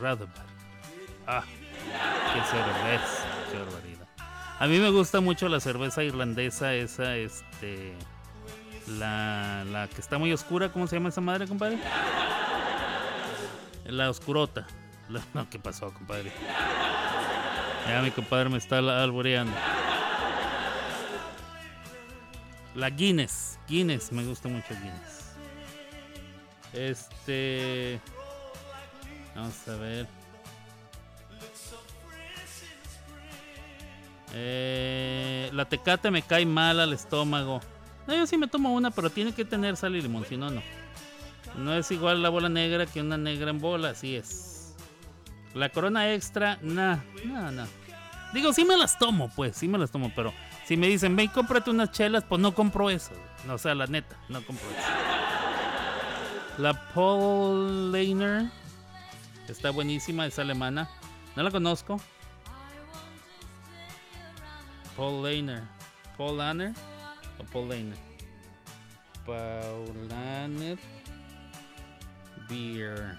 Raderberger. Ah, qué cerveza, qué barbaridad. A mí me gusta mucho la cerveza irlandesa, esa, este, la, la que está muy oscura, ¿cómo se llama esa madre, compadre? La oscurota. La- no, ¿qué pasó, compadre? Ya mi compadre me está al- alboreando. La Guinness. Guinness, me gusta mucho Guinness. Este. Vamos a ver. Eh, la tecate me cae mal al estómago. No, yo sí me tomo una, pero tiene que tener sal y limón, si no, no. No es igual la bola negra que una negra en bola, así es. La corona extra, nah, nah, nah. Digo, sí me las tomo, pues, sí me las tomo, pero si me dicen, ven, cómprate unas chelas, pues no compro eso. No, o sea, la neta, no compro eso. La Paul está buenísima, es alemana. No la conozco. Paul Laner. Paul Lanner o Paul Laner. Paul. Beer.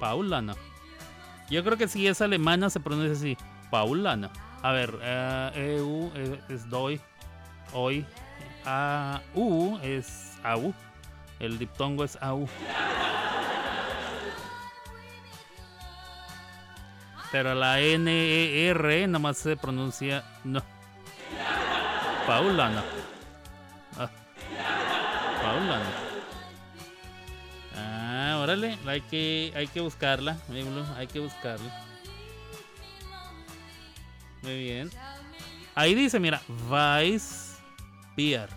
Paulana. Yo creo que si es alemana se pronuncia así. Paulana. A ver, eh, EU es, es doy. Hoy. A, U es AU. El diptongo es AU. Pero la N-E-R nada más se pronuncia no. Paulana. Ah. Paulana. Ah, órale, hay que, hay que buscarla, hay que buscarla. Muy bien. Ahí dice, mira, Vice Beer.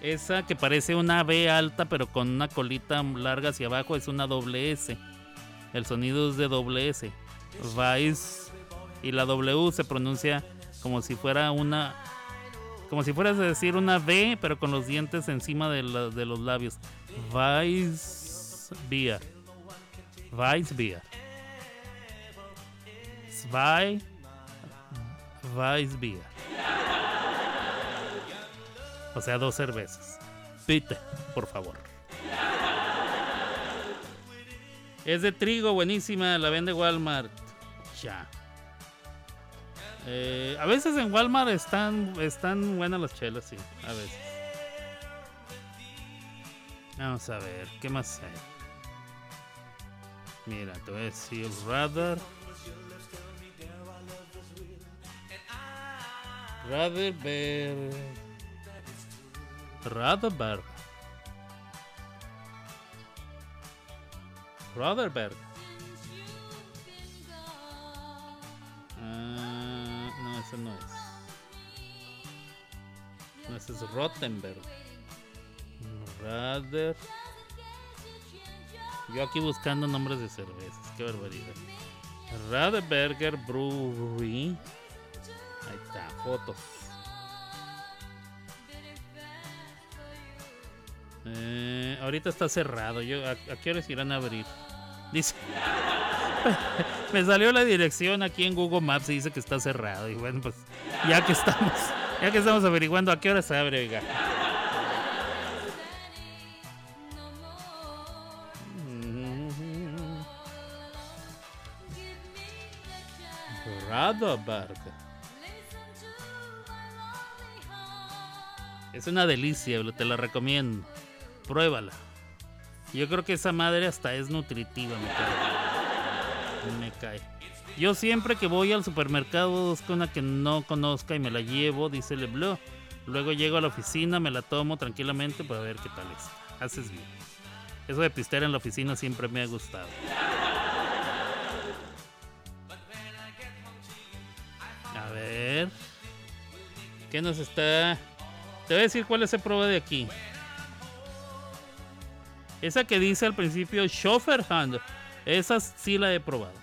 Esa que parece una B alta, pero con una colita larga hacia abajo, es una doble S. El sonido es de doble S. Vice. Y la W se pronuncia como si fuera una. Como si fueras a decir una B, pero con los dientes encima de, los labios. Vice Beer. Vice Beer. Zwei Weiss Beer. O sea, dos cervezas. Pite, por favor. Es de trigo, buenísima, la vende Walmart. Ya. Eh, a veces en Walmart están, están buenas las chelas, sí, a veces. Vamos a ver, ¿qué más hay? Mira, te voy a decir Radar. Raderberg. Raderberg. Raderberg. Ah, no, ese no es. No, ese es Rottenberg. Rader. Yo aquí buscando nombres de cervezas. Qué barbaridad. Raderberger Brewery. Ahí está, fotos. Eh, ahorita está cerrado. Yo, ¿a, qué horas irán a abrir? Dice. Me salió la dirección aquí en Google Maps y dice que está cerrado. Y bueno, pues ya que estamos, ya que estamos averiguando a qué hora se abre, oiga. Radoberg. Es una delicia, te la recomiendo. Pruébala. Yo creo que esa madre hasta es nutritiva, me cae. Me cae. Yo siempre que voy al supermercado busco una que no conozca y me la llevo, dice Leblanc. Luego llego a la oficina, me la tomo tranquilamente para ver qué tal es. Haces bien. Eso de pistear en la oficina siempre me ha gustado. A ver. ¿Qué nos está...? Te voy a decir cuál es el prueba de aquí. Esa que dice al principio Schofferhand. Esa sí la he probado.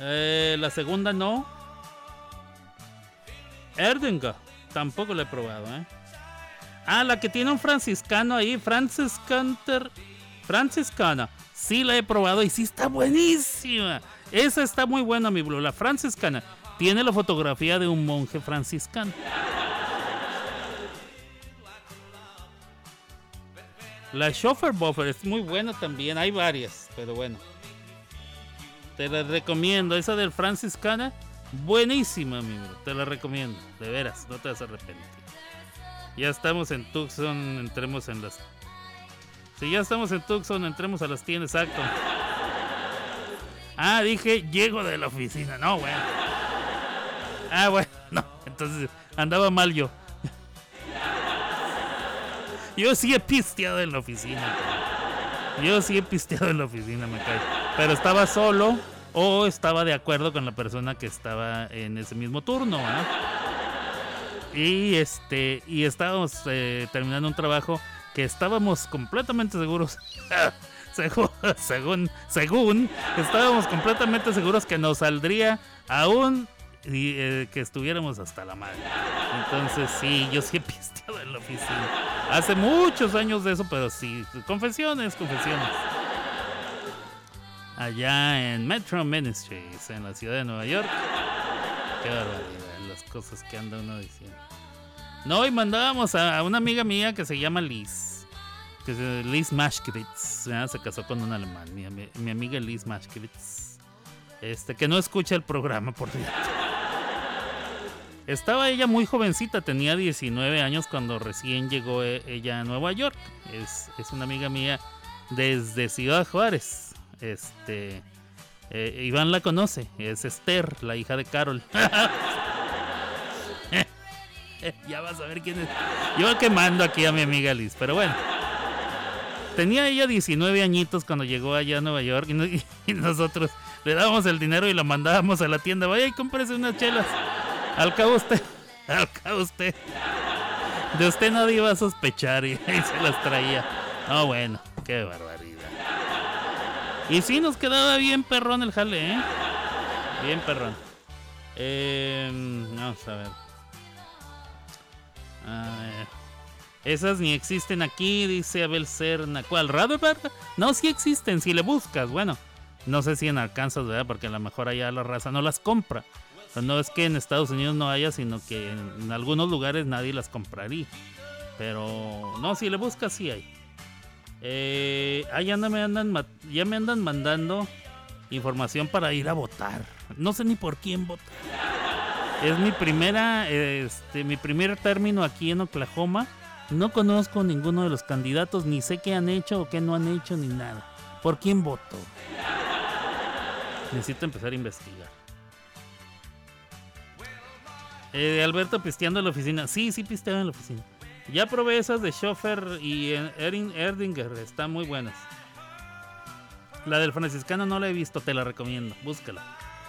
Eh, la segunda no. Erdinger. Tampoco la he probado, ¿eh? Ah, la que tiene un franciscano ahí. Francis Canter. Franciscana. Sí la he probado y sí está buenísima. Esa está muy buena, mi bro. La franciscana. Tiene la fotografía de un monje franciscano. La Schoffer Buffer es muy buena también. Hay varias, pero bueno. Te la recomiendo. Esa del franciscana, buenísima, mi bro. Te la recomiendo. De veras, no te vas a arrepentir. Ya estamos en Tucson, entremos en las. Si ya estamos en Tucson, entremos a las tiendas, exacto. Ah, dije, llego de la oficina. No, bueno. Ah, bueno, no. Entonces, andaba mal yo. Yo sí he pisteado en la oficina. Yo sí he pisteado en la oficina, me cae. Pero estaba solo o estaba de acuerdo con la persona que estaba en ese mismo turno, ¿ah? Y este, y estábamos eh, terminando un trabajo que estábamos completamente seguros. según, según, según, estábamos completamente seguros que nos saldría aún eh, que estuviéramos hasta la madre. Entonces sí, yo sí he pisteado en la oficina. Hace muchos años de eso, pero sí, confesiones, confesiones. allá en Metro Ministries, en la ciudad de Nueva York. Qué barbaridad, las cosas que anda uno diciendo. No, y mandábamos a, una amiga mía que se llama Liz. Que Liz Maschkritz. ¿verdad? Se casó con un alemán. Mi, ami- mi amiga Liz Maschkritz. Este, que no escucha el programa, por cierto. Estaba ella muy jovencita, tenía 19 años cuando recién llegó e- ella a Nueva York. Es, es una amiga mía desde Ciudad Juárez. Este. eh, Iván la conoce, es Esther, la hija de Carol. ya vas a ver quién es. Yo quemando aquí a mi amiga Liz, pero bueno. Tenía ella 19 añitos cuando llegó allá a Nueva York y nosotros le dábamos el dinero y la mandábamos a la tienda. Vaya y cómprese unas chelas. Al cabo usted, al cabo usted. De usted nadie iba a sospechar y, y se las traía. No, bueno, qué barbaridad. Y sí, nos quedaba bien perrón el jale, ¿eh? Bien perrón. Eh, vamos a ver. A ver. Esas ni existen aquí, dice Abel Cerna. ¿Cuál? ¿Radobar? No, sí existen, si le buscas. Bueno, no sé si en Arkansas, ¿verdad? Porque a lo mejor allá la raza no las compra. No es que en Estados Unidos no haya, sino que en, algunos lugares nadie las compraría. Pero no, si le buscas, sí hay. Eh, ah, ya, me andan, ya me andan mandando información para ir a votar. No sé ni por quién votar. Es mi primera, este, mi primer término aquí en Oklahoma. No conozco ninguno de los candidatos, ni sé qué han hecho o qué no han hecho, ni nada. ¿Por quién voto? Necesito empezar a investigar. Eh, Alberto pisteando en la oficina. Sí, sí pisteaba en la oficina. Ya probé esas de Schoffer y eh, Erding- Erdinger. Están muy buenas. La del franciscano no la he visto, te la recomiendo. Búscala.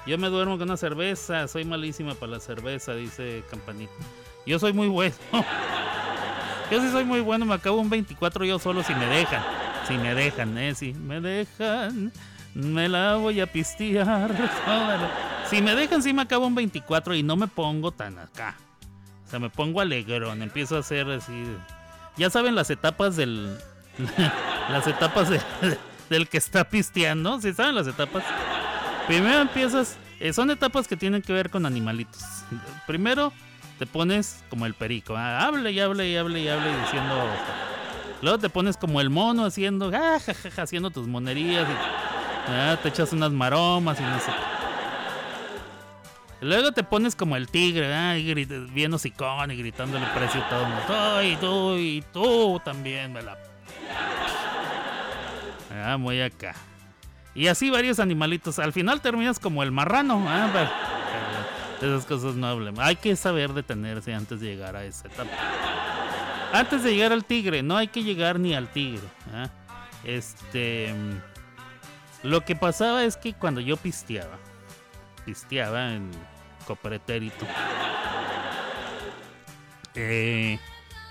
Yo me duermo con una cerveza. Soy malísima para la cerveza, dice Campanita. Yo soy muy bueno. yo sí soy muy bueno. Me acabo un 24 yo solo si me dejan. Si me dejan, eh. Si me dejan, me la voy a pistear. la- Si me dejan, sí me acabo un 24 y no me pongo tan acá. O sea, me pongo alegrón. Empiezo a hacer así. Ya saben las etapas del. las etapas de- del que está pisteando. ¿Sí saben las etapas? Primero empiezas. eh, son etapas que tienen que ver con animalitos. Primero te pones como el perico. ah, hable y hable y hable y hable diciendo. Luego te pones como el mono haciendo. ah, haciendo tus monerías. y, ah, te echas unas maromas y no sé qué. Luego te pones como el tigre, ah, y grit- bien hocicón y gritándole precio a todo mundo. Tú, y tú también me la. Ah, muy acá. Y así varios animalitos. Al final terminas como el marrano. de esas cosas no hablemos. Hay que saber detenerse antes de llegar a esa etapa. Antes de llegar al tigre, no hay que llegar ni al tigre. ah. Este. Lo que pasaba es que cuando yo pisteaba, pisteaba en Copretérito, eh,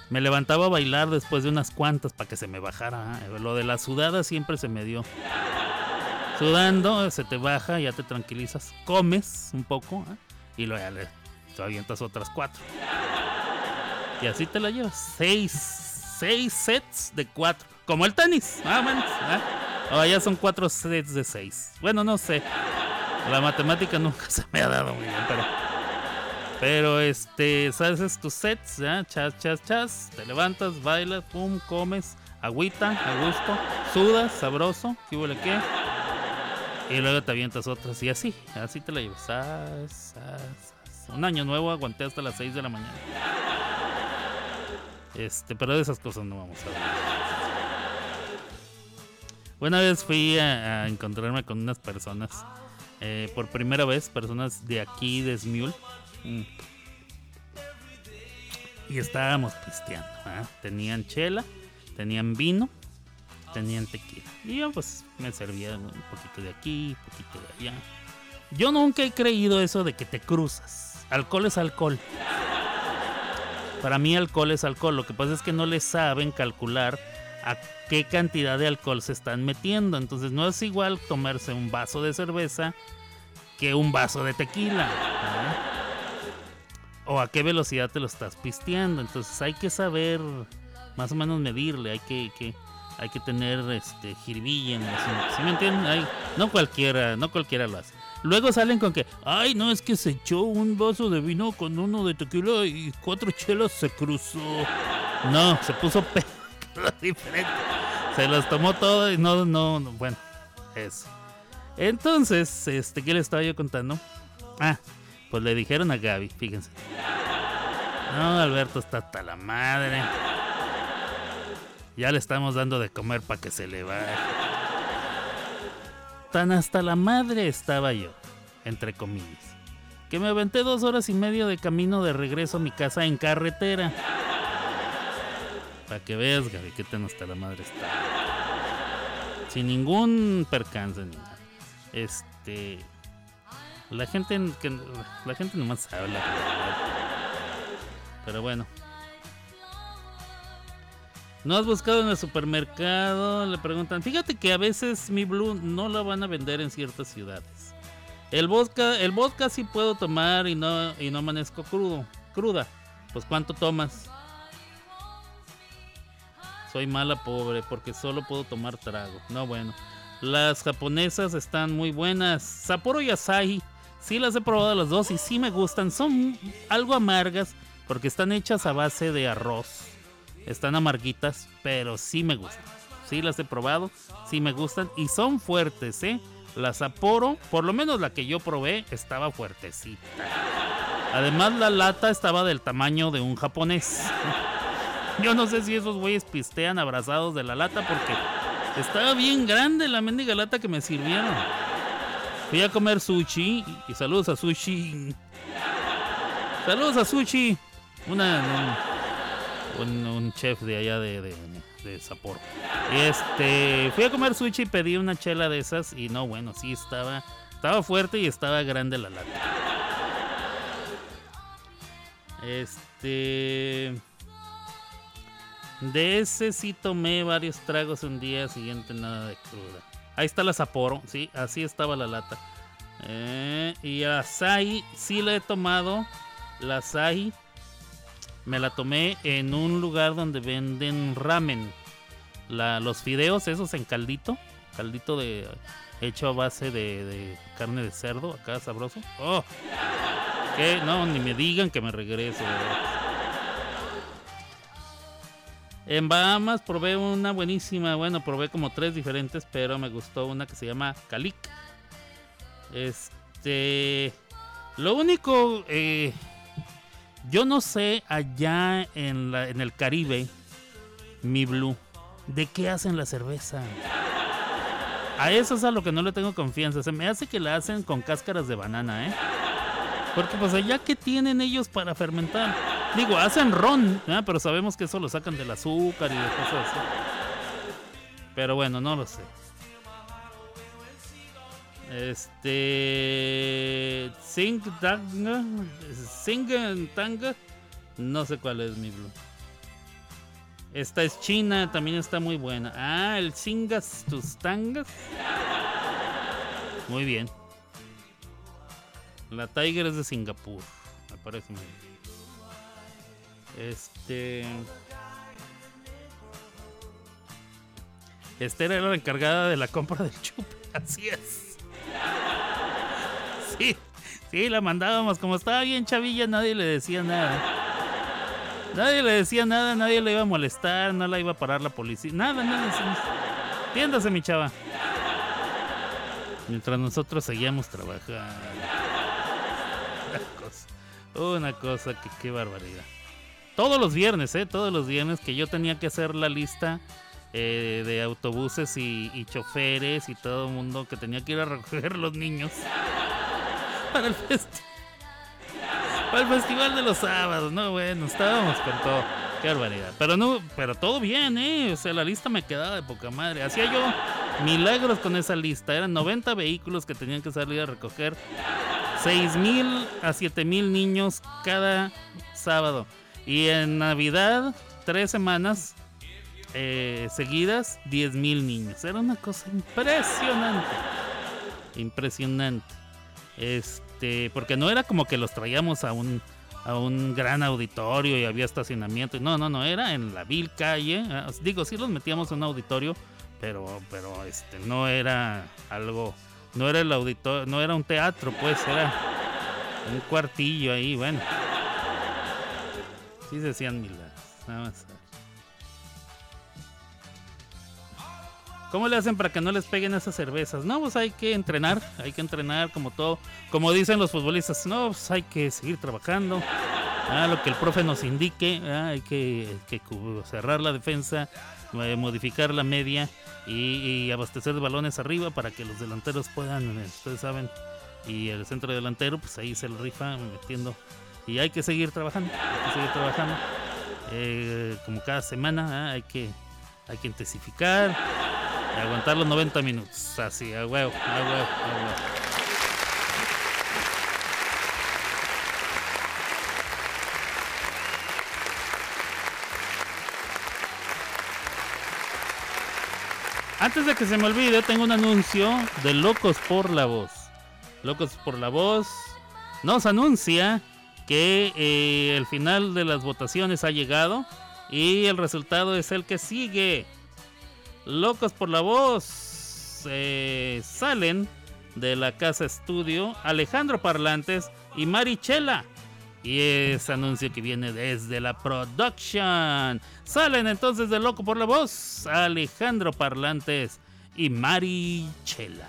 me levantaba a bailar después de unas cuantas para que se me bajara. Lo de la sudada siempre se me dio. Sudando, se te baja, ya te tranquilizas, comes un poco ah, y luego ya le avientas otras cuatro. Y así te la llevas. Seis, seis sets de cuatro. Como el tenis, más o menos. ¿ah? Ahora ya son cuatro sets de seis. Bueno, no sé. La matemática nunca se me ha dado muy bien, pero. Pero este, haces tus sets, ¿ya? Chas, chas, chas. Te levantas, bailas, pum, comes, agüita, a gusto, sudas, sabroso, ¿qué huele qué? Y luego te avientas otras y así, así te la llevas. Sas, sas, sas. Un año nuevo aguanté hasta las 6 de la mañana. Este, pero de esas cosas no vamos a hablar. Una vez fui a, a encontrarme con unas personas, eh, por primera vez, personas de aquí, de Smule. Mm. Y estábamos pisteando. ¿ah? Tenían chela, tenían vino, tenían tequila. Y yo pues me servía un poquito de aquí, un poquito de allá. Yo nunca he creído eso de que te cruzas. Alcohol es alcohol. Para mí alcohol es alcohol. Lo que pasa es que no le saben calcular a qué cantidad de alcohol se están metiendo. Entonces no es igual tomarse un vaso de cerveza que un vaso de tequila. O a qué velocidad te lo estás pisteando. Entonces hay que saber más o menos medirle. Hay que, que- hay que tener este jiribilla en. ¿Sí me entienden? No cualquiera, no cualquiera lo hace. Luego salen con que, ay, no, es que se echó un vaso de vino con uno de tequila y cuatro chelas se cruzó. No, se puso Se las tomó todo y no, no, no, bueno, eso. Entonces, este, ¿qué le estaba yo contando? Ah, pues le dijeron a Gaby, fíjense. No, Alberto está hasta la madre. Ya le estamos dando de comer para que se le vaya. Tan hasta la madre estaba yo, entre comillas, que me aventé dos horas y media de camino de regreso a mi casa en carretera. Para que veas, Gaby, qué tan hasta la madre está. Sin ningún percance. Este. La gente que la gente nomás habla. Pero bueno. ¿No has buscado en el supermercado? Le preguntan. Fíjate que a veces mi Blue no la van a vender en ciertas ciudades. El vodka, el vodka sí puedo tomar y no, y no amanezco crudo, cruda. Pues ¿cuánto tomas? Soy mala pobre porque solo puedo tomar trago. No bueno. Las japonesas están muy buenas. Sapporo y Asahi. Sí las he probado las dos y sí me gustan. Son algo amargas porque están hechas a base de arroz. Están amarguitas, pero sí me gustan. Sí las he probado, sí me gustan y son fuertes, ¿eh? La Sapporo, por lo menos la que yo probé, estaba fuertecita. Además la lata estaba del tamaño de un japonés. Yo no sé si esos güeyes pistean abrazados de la lata porque estaba bien grande la mendiga lata que me sirvieron. Fui a comer sushi y saludos a sushi. Saludos a sushi. Una, un, chef de allá de, de, de este, fui a comer sushi y pedí una chela de esas y no, bueno, sí estaba, estaba fuerte y estaba grande la lata. Este, de ese sí tomé varios tragos un día siguiente, nada de cruda. Ahí está la Sapporo, sí, así estaba la lata. Eh, y Asahi sí la he tomado. La Asahi me la tomé en un lugar donde venden ramen. Los fideos esos en caldito. Caldito de hecho a base de, carne de cerdo, acá sabroso. Oh, que no, ni me digan que me regreso. verdad. En Bahamas probé una buenísima, bueno, probé como tres diferentes, pero me gustó una que se llama Calic. Este, lo único, eh, yo no sé allá en, en el Caribe, mi Blue, ¿de qué hacen la cerveza? A eso es a lo que no le tengo confianza. Se me hace que la hacen con cáscaras de banana, ¿eh? Porque pues allá que tienen ellos para fermentar. Digo, hacen ron, ¿eh? pero sabemos que eso lo sacan del azúcar y de cosas así. Pero bueno, no lo sé. Este. Sing Tanga. Sing Tanga. No sé cuál es mi blue. Esta es china, también está muy buena. Ah, el Singas tus tangas. Muy bien. La Tiger es de Singapur. Me parece muy bien. Este. Esther era la encargada de la compra del chupe. Así es. Sí, sí, la mandábamos. Como estaba bien chavilla, nadie le decía nada. Nadie le decía nada, nadie le iba a molestar, no la iba a parar la policía. Nada, nada. Tiéndase, mi chava. Mientras nosotros seguíamos trabajando. Una cosa, una cosa que qué barbaridad. Todos los viernes, ¿eh? Todos los viernes que yo tenía que hacer la lista eh, de autobuses y, choferes y todo el mundo que tenía que ir a recoger los niños para el festival. Para el festival de los sábados, no, bueno, estábamos con todo. Qué barbaridad. Pero no, pero todo bien, eh. O sea, la lista me quedaba de poca madre. Hacía yo milagros con esa lista. Eran 90 vehículos que tenían que salir a recoger 6 mil a 7 mil niños cada sábado. Y en Navidad, tres semanas eh, seguidas, 10 mil niños. Era una cosa impresionante. Impresionante. Este, porque no era como que los traíamos a un, a un gran auditorio y había estacionamiento. No, no, no, era en la vil calle. ah, Digo, sí los metíamos en un auditorio, pero, pero este, no era algo, no era el auditorio, no era un teatro, pues era un cuartillo ahí, bueno. Sí se hacían milagros, nada más. ¿Cómo le hacen para que no les peguen esas cervezas? No, pues hay que entrenar, hay que entrenar como todo. Como dicen los futbolistas, no, pues hay que seguir trabajando. Ah, lo que el profe nos indique, ah, hay que, cerrar la defensa, eh, modificar la media y, y abastecer balones arriba para que los delanteros puedan, ustedes saben, y el centro delantero, pues ahí se rifa metiendo. Y hay que seguir trabajando, hay que seguir trabajando. Eh, como cada semana, ah, hay que hay que intensificar y aguantar los 90 minutos. Así, a huevo, a huevo, a huevo. Antes de que se me olvide, tengo un anuncio de Locos por la Voz. Locos por la Voz nos anuncia que eh, el final de las votaciones ha llegado y el resultado es el que sigue. Locos por la Voz eh, salen de la casa estudio Alejandro Parlantes y Marichela. Y ese anuncio que viene desde la production. Salen entonces de Loco por la Voz Alejandro Parlantes y Marichela.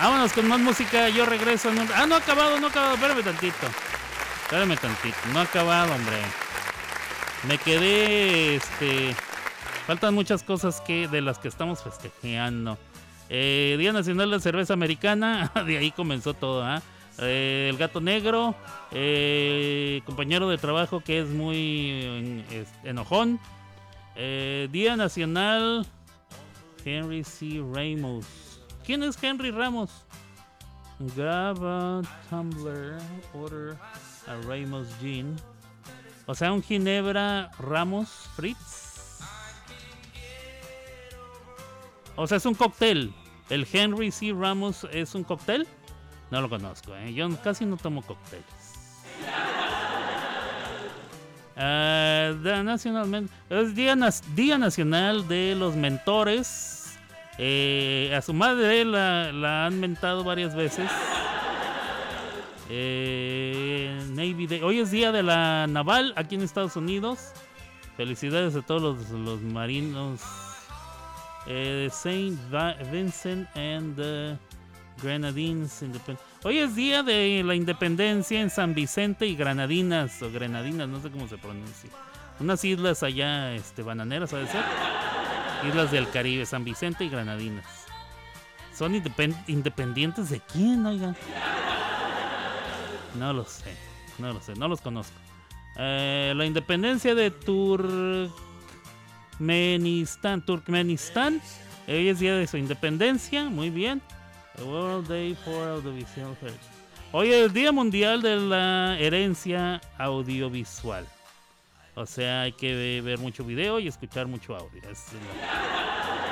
Vámonos con más música. Yo regreso. en un- Ah, no ha acabado, no ha acabado. Espérame tantito. Espérame tantito. No ha acabado, hombre. Me quedé, este... Faltan muchas cosas que de las que estamos festejando. Eh, Día Nacional de Cerveza Americana, de ahí comenzó todo, ¿ah? Eh, el gato negro, eh, compañero de trabajo que es muy enojón. Día Nacional Henry C. Ramos. ¿Quién es Henry Ramos? Graba Tumblr, order a Ramos Gin. O sea, un Ginebra Ramos Fritz. O sea, es un cóctel. El Henry C. Ramos es un cóctel. No lo conozco, ¿eh? Yo casi no tomo cócteles. Da- nacionalmente, es día, día Nacional de los Mentores. Eh, a su madre la, la han mentado varias veces. Eh, Navy Day. Hoy es día de la naval aquí en Estados Unidos. Felicidades a todos los, los marinos. Eh, Saint Vincent and the Grenadines. Hoy es día de la independencia en San Vicente y Granadinas. O Grenadinas, no sé cómo se pronuncia. Unas islas allá, este, bananeras, ¿sabe ser? Islas del Caribe, San Vicente y Granadinas. ¿Son independ- independientes de quién, oigan? No lo sé, no lo sé, no los conozco. Eh, la independencia de Turkmenistán, Turkmenistán. Hoy es día de su independencia, muy bien. The World Day for Audiovisual. Hoy es el Día Mundial de la Herencia Audiovisual. O sea, hay que ve- ver mucho video y escuchar mucho audio.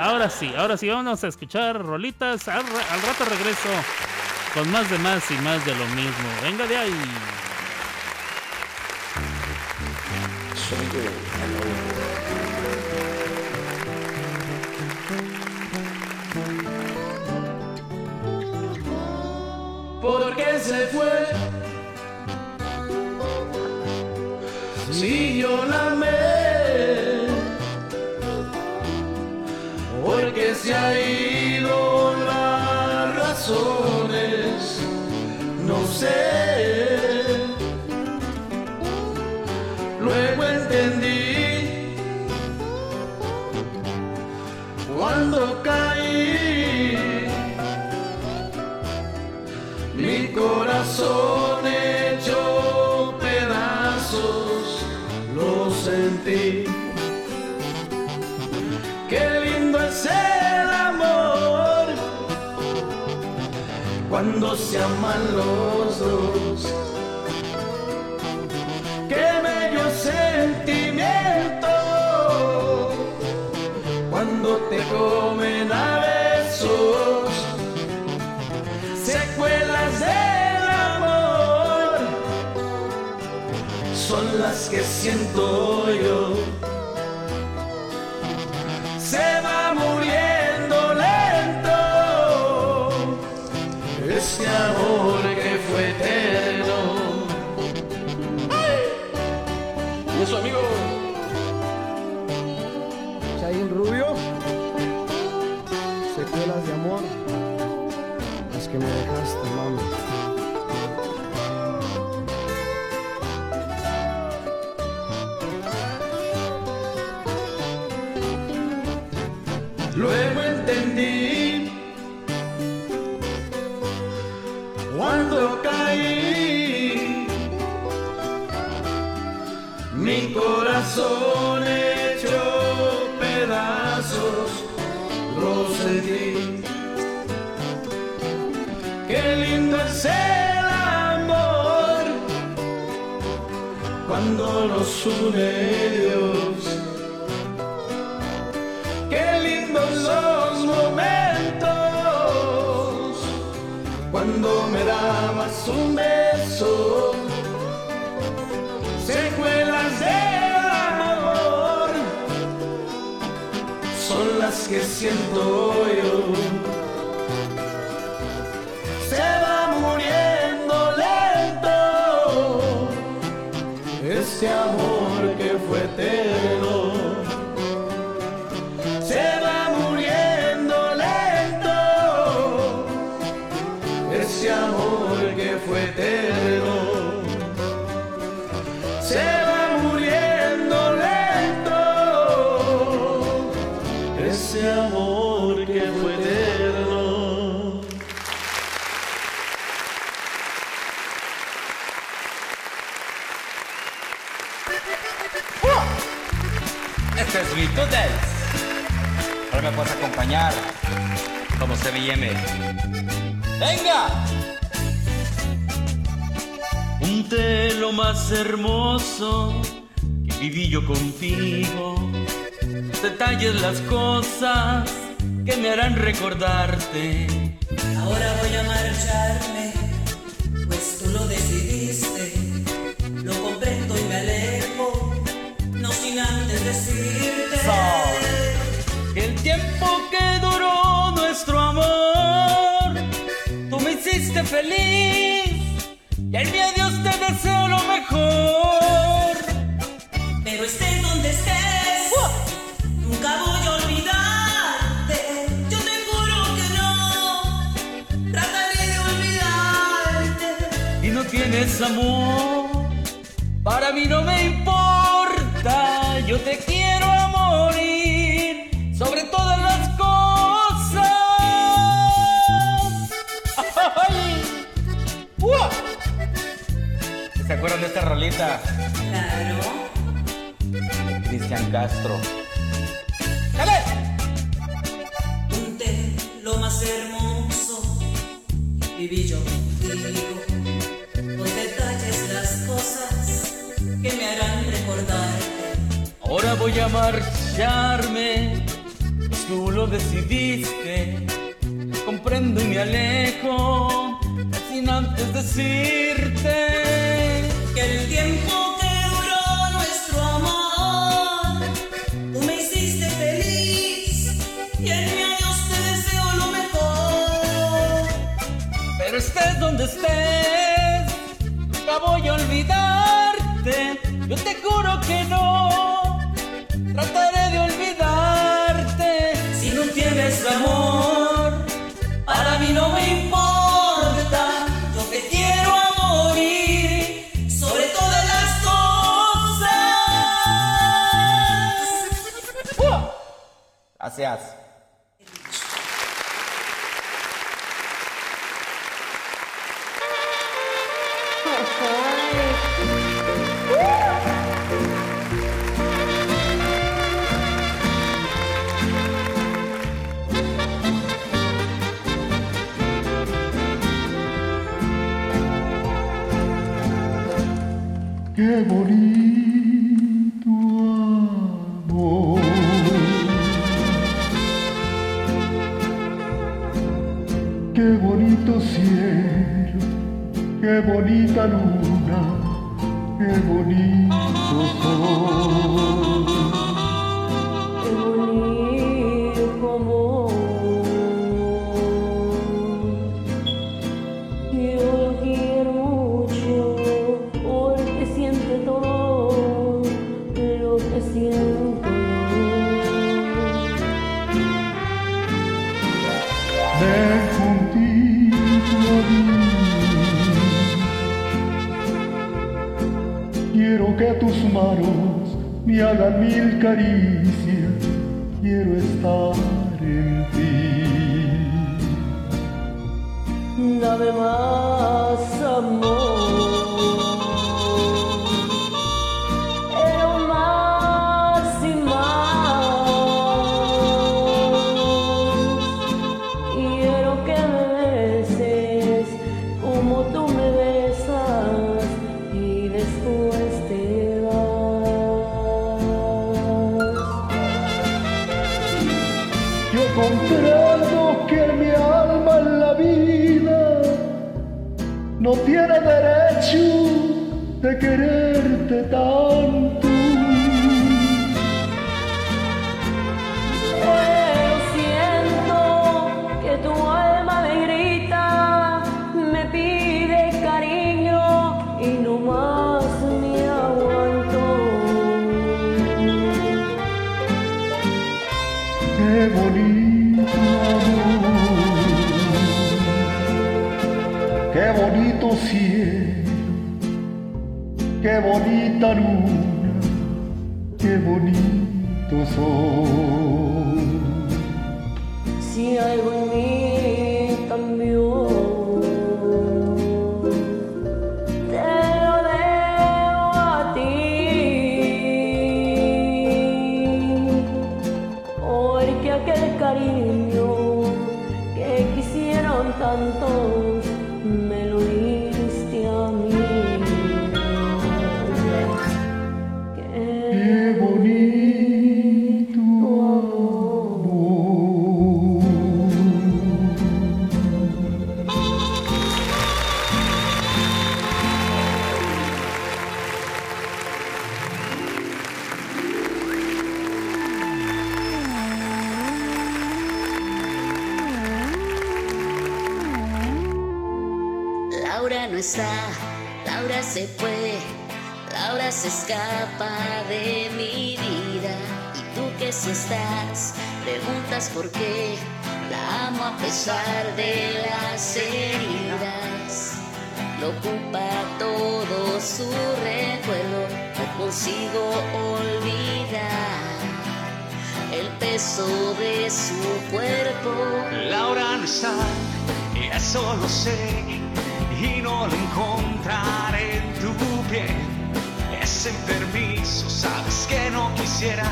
Ahora sí, ahora sí, vamos a escuchar rolitas. Al, al rato regreso con más de más y más de lo mismo. Venga de ahí. ¿Por qué se fue? Si yo la amé, porque se ha ido las razones, no sé. Luego entendí cuando caí mi corazón sentí. Qué lindo es el amor cuando se aman los dos. Qué bello sentimiento cuando te comen a que siento yo. Se va muriendo lento este amor. Voy a marcharme, pues tú lo decidiste. Comprendo y me alejo sin antes decirte que el tiempo que duró nuestro amor, tú me hiciste feliz y en mi ayo te deseo lo mejor. Pero estés donde estés, nunca voy a olvidarte. Yo te juro que no. Gracias. Bonito y eso lo sé, y no lo encontraré en tu piel. Es enfermizo, sabes que no quisiera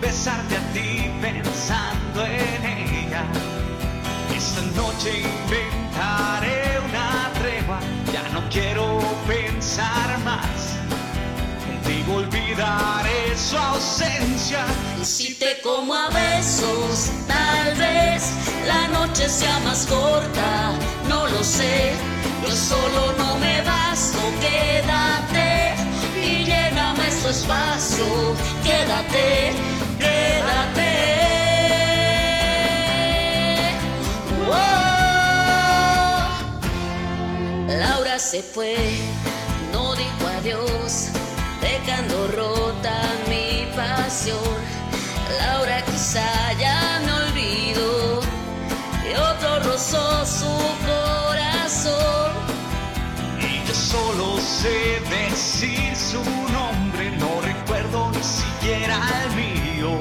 besarte a ti pensando en ella. Esta noche inventaré una tregua, ya no quiero pensar más. Contigo olvidaré su ausencia. Y si te como a besos, la noche sea más corta, no lo sé. Yo solo no me basto, quédate y lléname su espacio. Quédate, quédate. Laura se fue, no dijo adiós, dejando rota mi pasión. Laura quizá ya me olvidó otro rozó su corazón. Y yo solo sé decir su nombre, no recuerdo ni siquiera el mío.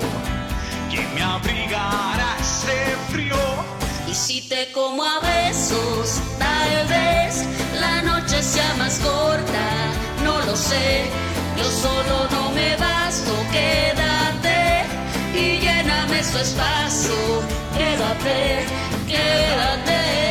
¿Quién me abrigará este frío? Y si te como a besos, tal vez la noche sea más corta, no lo sé. Yo solo no me basto, quédate y lléname su espacio. Quédate, quédate. Puede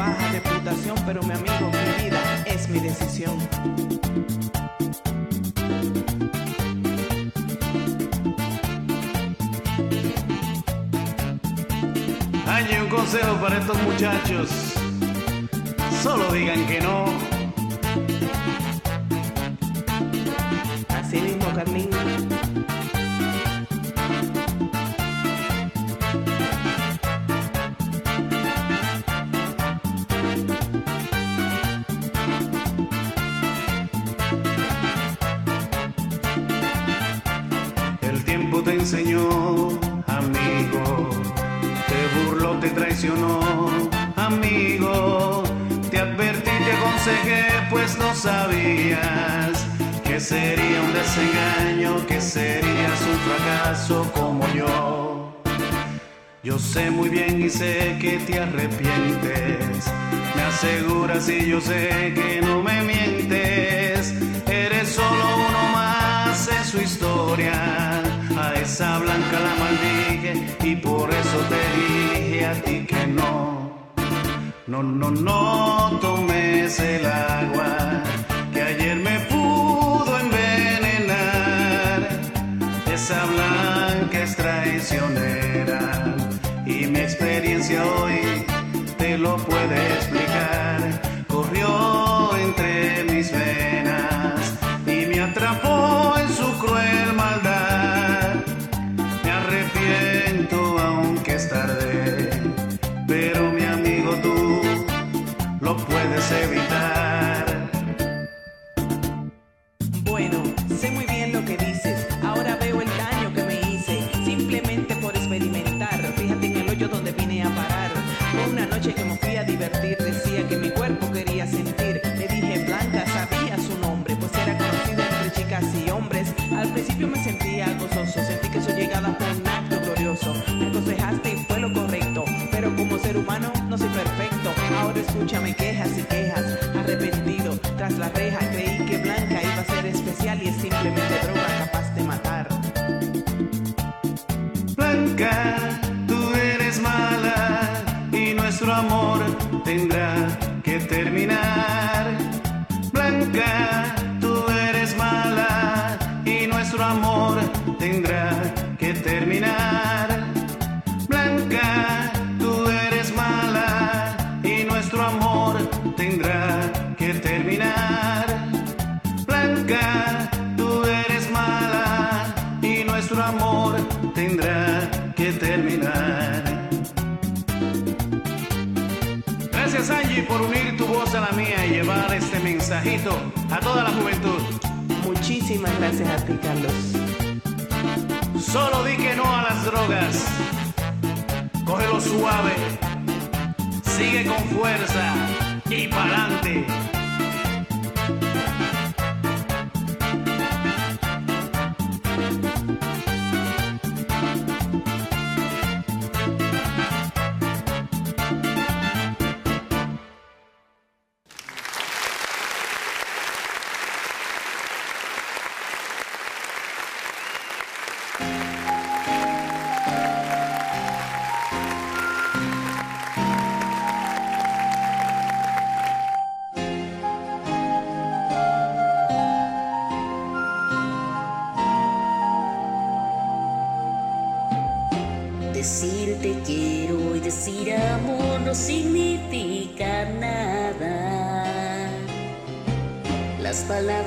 baja reputación, pero mi amigo, mi vida es mi decisión. Hay un consejo para estos muchachos. Solo digan que no. Así mismo, Carlín. sabías que sería un desengaño, que serías un fracaso como yo. Yo sé muy bien y sé que te arrepientes. Me aseguras y yo sé que no me mientes. Eres solo uno más en su historia. A esa blanca la maldije y por eso te dije a ti que no. No, no, no. experiencia hoy te lo puede explicar.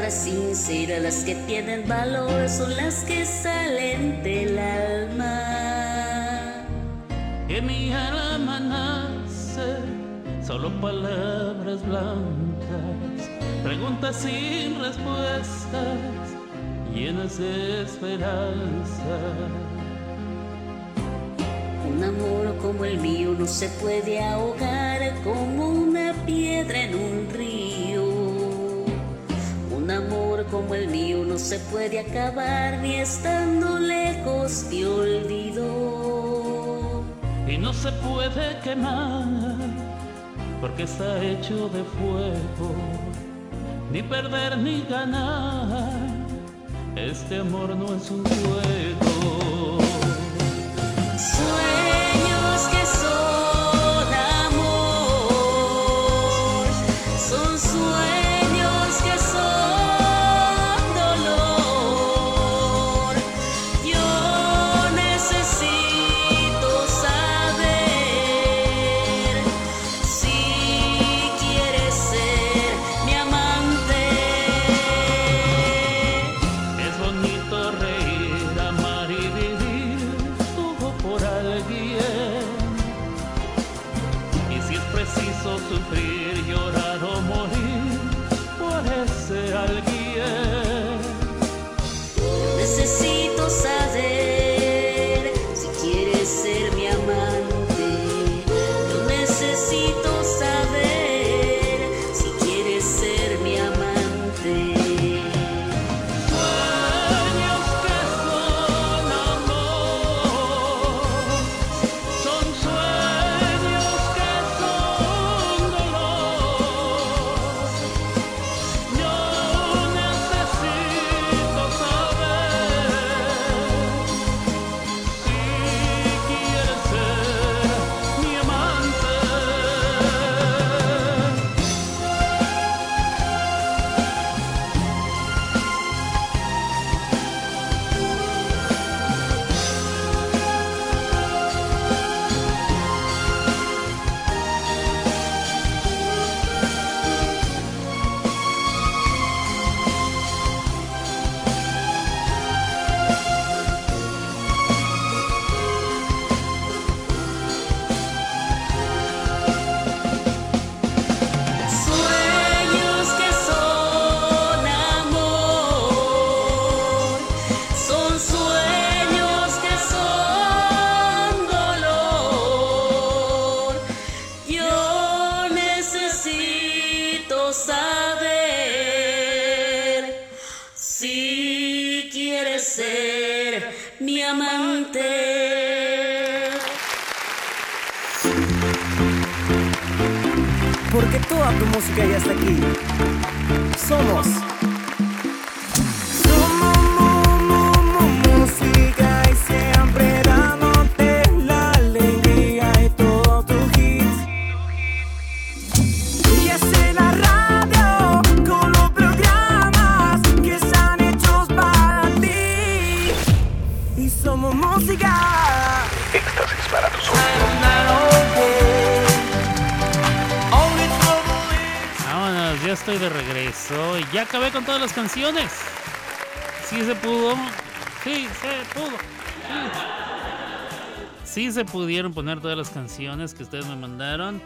palabras sinceras, las que tienen valor, son las que salen del alma. Que mi alma nace, solo palabras blancas, preguntas sin respuestas, llenas de esperanza. Un amor como el mío no se puede ahogar como una piedra en un como el mío no se puede acabar ni estando lejos te olvido. Y no se puede quemar porque está hecho de fuego, ni perder ni ganar, este amor no es un juego. bendiciones. Sí se pudo. Sí, se pudo. Sí. sí se pudieron poner todas las canciones que ustedes me mandaron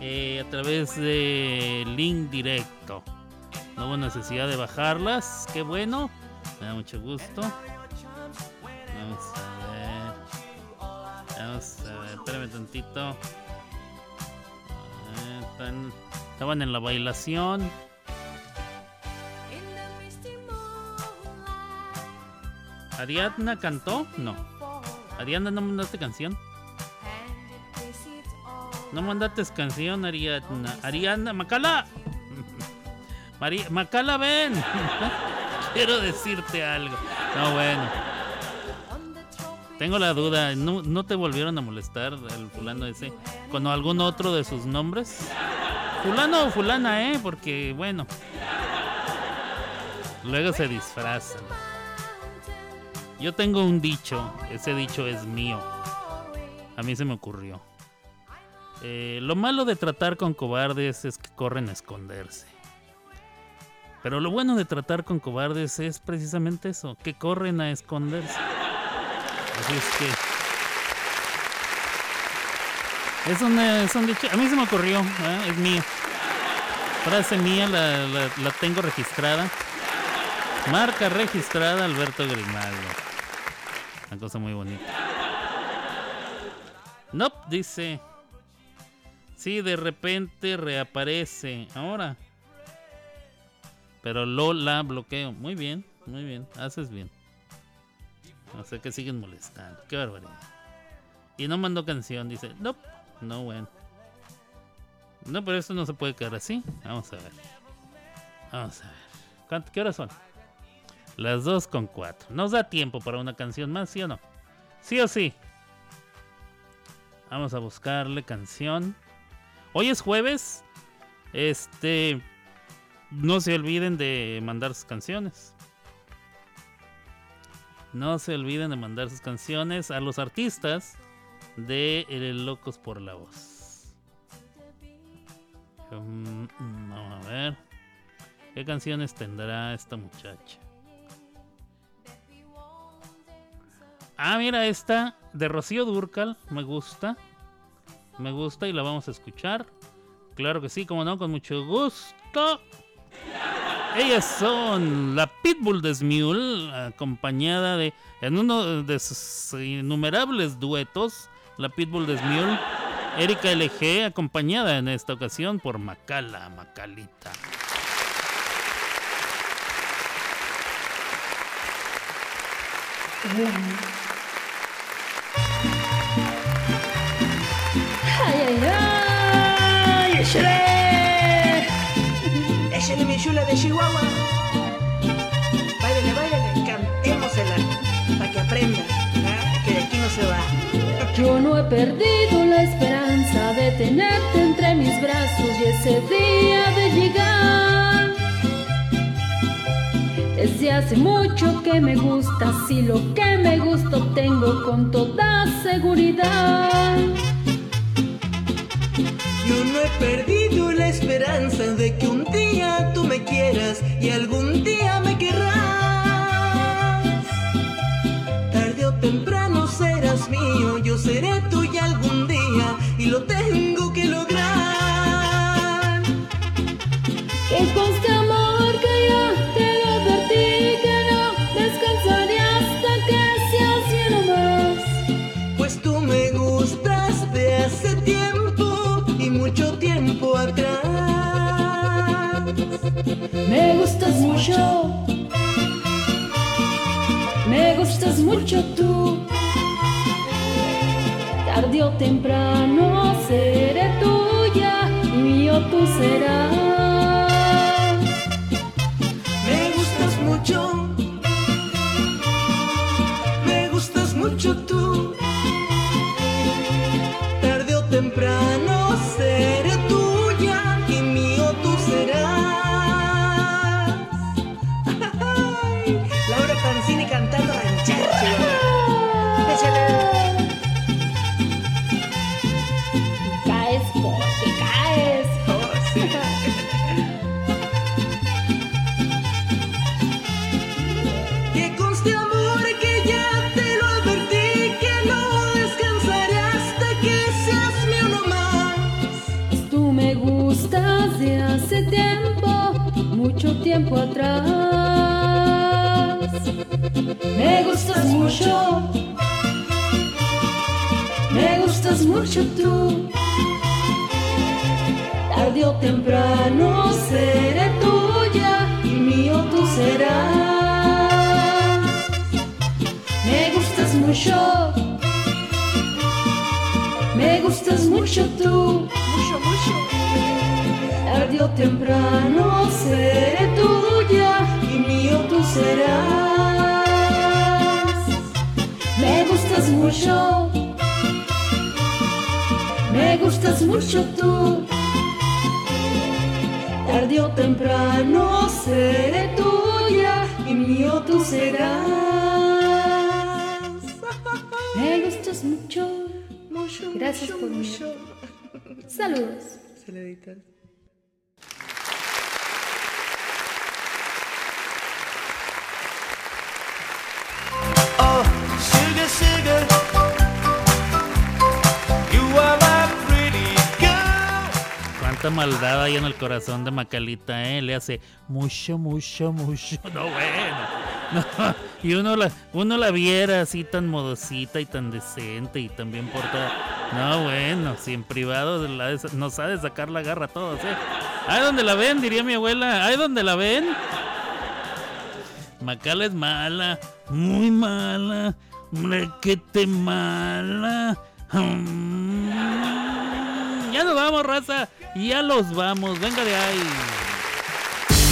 eh, a través de link directo. No hubo necesidad de bajarlas. Qué bueno. Me da mucho gusto. Vamos a ver. Vamos a ver. Espérame tantito. Estaban en la bailación. ¿Ariadna cantó? No. ¿Ariadna no mandaste canción? No mandaste canción, Ariadna. Ariadna, Macala. María, Macala, ven. Quiero decirte algo. No, bueno. Tengo la duda, ¿no, no te volvieron a molestar el fulano ese con algún otro de sus nombres? Fulano o fulana, ¿eh? Porque, bueno. Luego se disfrazan. Yo tengo un dicho, ese dicho es mío. A mí se me ocurrió. Eh, lo malo de tratar con cobardes es que corren a esconderse. Pero lo bueno de tratar con cobardes es precisamente eso, que corren a esconderse. Así es que... Es un, es un dicho, a mí se me ocurrió, ¿eh? es mío. Frase mía, la- la tengo registrada. Marca registrada Alberto Grimaldo. Una cosa muy bonita. Nope, dice. Sí, de repente reaparece. Ahora. Pero Lola bloqueo. Muy bien, muy bien. Haces bien. No sé que siguen molestando. Qué barbaridad. Y no mandó canción, dice. Nope. No, bueno. No, pero esto no se puede quedar así. Vamos a ver. Vamos a ver. ¿Cuánto- ¿Qué horas son? Las 2 con 4. ¿Nos da tiempo para una canción más, sí o no? ¿Sí o sí? Vamos a buscarle canción. Hoy es jueves. Este. No se olviden de mandar sus canciones. No se olviden de mandar sus canciones a los artistas de Locos por la Voz. Mm, mm, Vamos a ver. ¿Qué canciones tendrá esta muchacha? Ah, mira, esta de Rocío Durcal. Me gusta. Me gusta y la vamos a escuchar. Claro que sí, como no, con mucho gusto. Ellas son la Pitbull de Smule, acompañada de. En uno de sus innumerables duetos, la Pitbull de Smule, Erika LG, acompañada en esta ocasión por Macala, Macalita. Échale mi chula de Chihuahua. Báilale, báilale, cantémosela para que aprenda, ¿ah? que de aquí no se va. Yo no he perdido la esperanza de tenerte entre mis brazos y ese día de llegar. Desde hace mucho que me gustas y lo que me gusta tengo con toda seguridad. Yo no he perdido esperanza de que un día tú me quieras y algún día me querrás. Tarde o temprano serás mío, yo seré tuya algún día y lo tengo mucho, me gustas mucho tú. Tarde o temprano seré tuya mío tú serás. Tiempo atrás. Me gustas mucho, me gustas mucho tú. Tarde o temprano seré tuya y mío tú serás. Me gustas mucho, me gustas mucho tú. Mucho, mucho. Tarde o temprano seré tuya y mío tú serás. Me gustas mucho, me gustas mucho tú. Tarde o temprano seré tuya y mío tú serás. Me gustas mucho, mucho. Gracias por mucho. Saludos. Saluditos. Cuánta maldad hay en el corazón de Macalita, ¿eh? Le hace mucho, mucho, mucho. No, bueno. No, Y uno la, uno la viera así tan modosita y tan decente y tan bien portada. No, bueno, si en privado nos ha de sacar la garra a todos, ¿eh? Ahí donde la ven, diría mi abuela. Ahí donde la ven. Macala es mala, muy mala, te mala. Mm, Ya nos vamos, raza. Ya los vamos. Venga de ahí.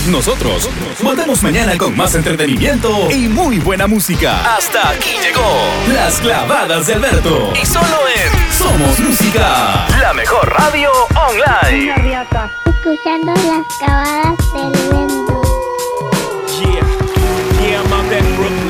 Nosotros volvemos mañana con más entretenimiento y muy buena música. Hasta aquí llegó Las Clavadas de Alberto. Y solo en Somos Música, la mejor radio online. Escuchando las clavadas del viento. Yeah, yeah, at Brooklyn.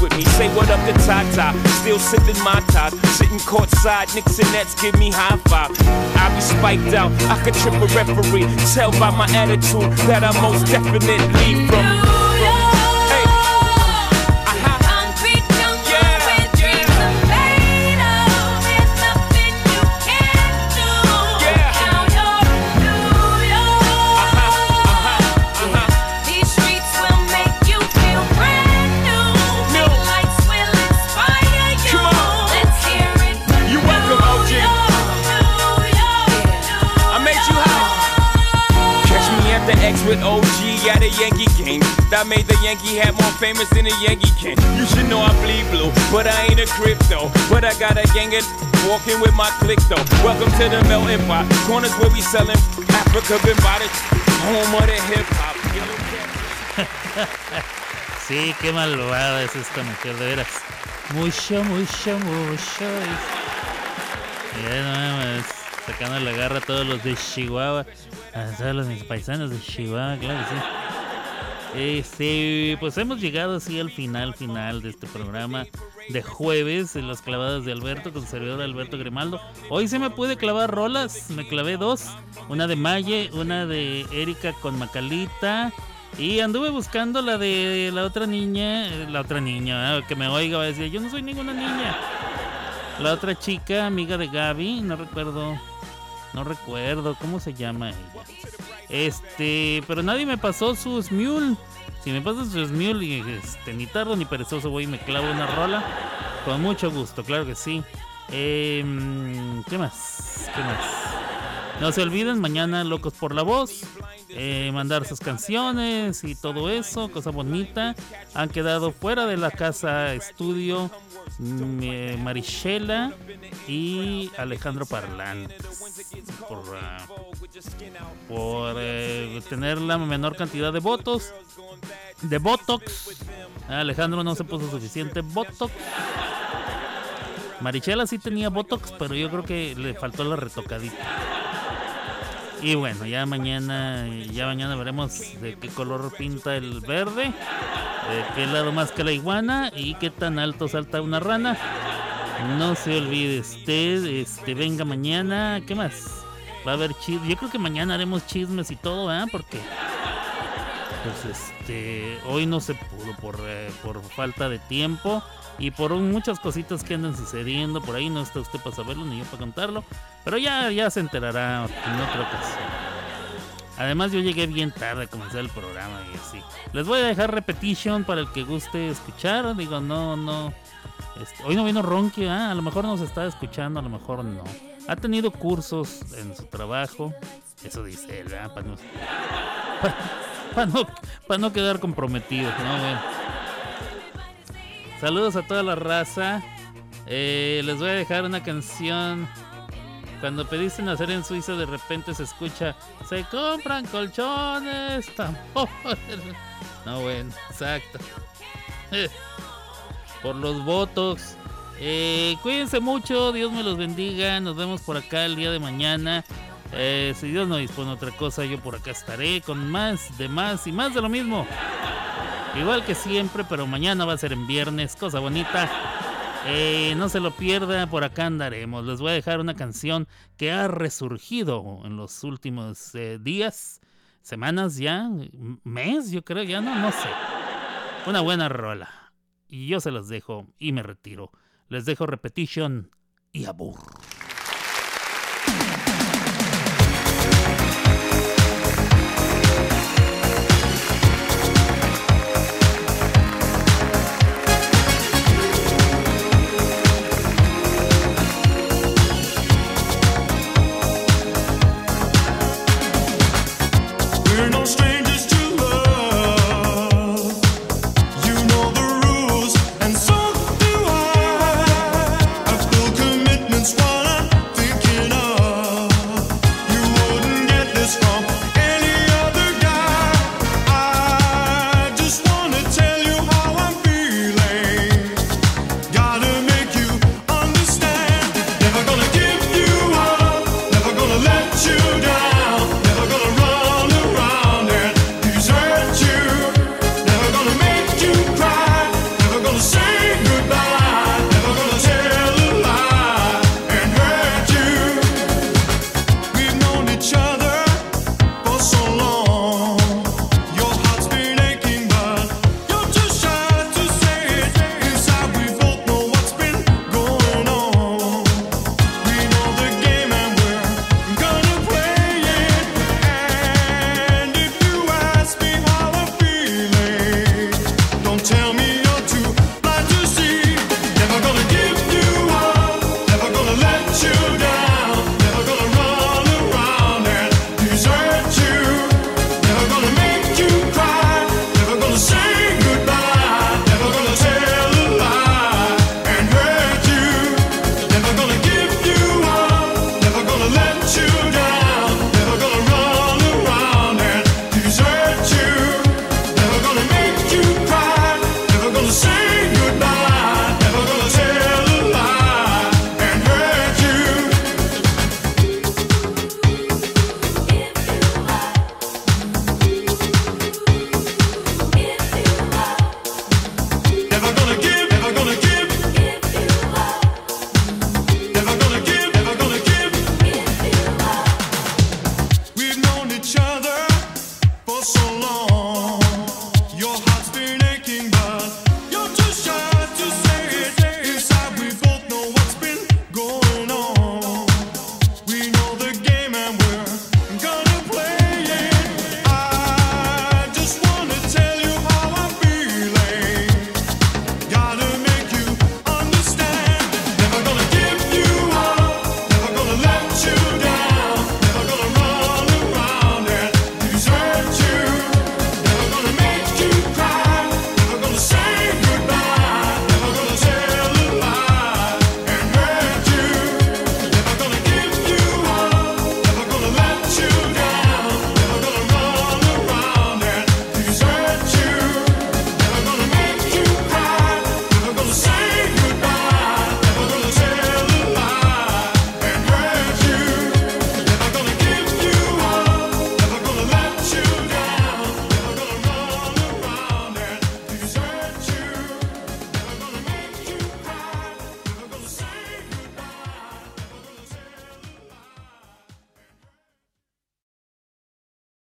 with me. Say what up to Tata, still sipping my top. Sitting courtside, Knicks and Nets give me high five. I be spiked out, I could trip a referee. Tell by my attitude that I most definitely from. A Yankee game. That made the Yankee hat more famous than a Yankee can. You should know I bleed blue, but I ain't a crypto. But I got a gang of walking with my click though. Welcome to the melting pot. Corners where we selling Africa been by the home of the hip hop. Sí, qué malvada es esta mujer, de veras. Mucho, mucho, mucho. Mames, sacando la garra a todos los de Chihuahua. A todos los mis paisanos de Chihuahua, claro que sí. Este, pues hemos llegado así al final, final de este programa de jueves en las clavadas de Alberto con su servidor Alberto Grimaldo. Hoy se me pude clavar rolas, me clavé dos, una de Maye, una de Erika con Macalita y anduve buscando la de la otra niña, la otra niña, ah, que me oiga va a decir, yo no soy ninguna niña. La otra chica, amiga de Gaby, no recuerdo, no recuerdo cómo se llama ella. Este, pero nadie me pasó su Smule. Si me pasas su Smule, y, este, ni tardo ni perezoso voy y me clavo una rola. Con mucho gusto, claro que sí. Em, ¿Qué más? ¿Qué más? No se olviden, mañana Locos por la Voz. Eh, mandar sus canciones y todo eso, cosa bonita. Han quedado fuera de la casa estudio mm, eh, Marichela y Alejandro Parlantes por, ah, por eh, tener la menor cantidad de votos de Botox. Alejandro no se puso suficiente Botox. Marichela sí tenía Botox, pero yo creo que le faltó la retocadita. Y bueno, ya mañana, ya mañana veremos de qué color pinta el verde, de qué lado más que la iguana y qué tan alto salta una rana. No se olvide usted, este, venga mañana, ¿qué más? Va a haber chismes, yo creo que mañana haremos chismes y todo, ¿verdad? Porque pues este, hoy no se pudo por, eh, por falta de tiempo y por muchas cositas que andan sucediendo por ahí. No está usted para saberlo ni yo para contarlo, pero ya, ya se enterará en otra ocasión. Además, yo llegué bien tarde a comenzar el programa y así. Les voy a dejar repetition para el que guste escuchar. Digo, no, no. este, hoy no vino Ronky, ¿ah? a lo mejor nos está escuchando, a lo mejor no. Ha tenido cursos en su trabajo. Eso dice él, ¿verdad? Para no, para no, para no quedar comprometido. ¿no? Bueno. Saludos a toda la raza. Eh, les voy a dejar una canción. Cuando pediste nacer en Suiza, de repente se escucha: Se compran colchones, tambores. No, bueno, exacto. Por los votos. Eh, cuídense mucho, Dios me los bendiga. Nos vemos por acá el día de mañana. Eh, si Dios no dispone otra cosa, yo por acá estaré con más, de más y más de lo mismo. Igual que siempre, pero mañana va a ser en viernes, cosa bonita. Eh, no se lo pierda, por acá andaremos. Les voy a dejar una canción que ha resurgido en los últimos eh, días, semanas ya, mes, yo creo, ya no, no sé. Una buena rola. Y yo se las dejo y me retiro. Les dejo repetition y abur.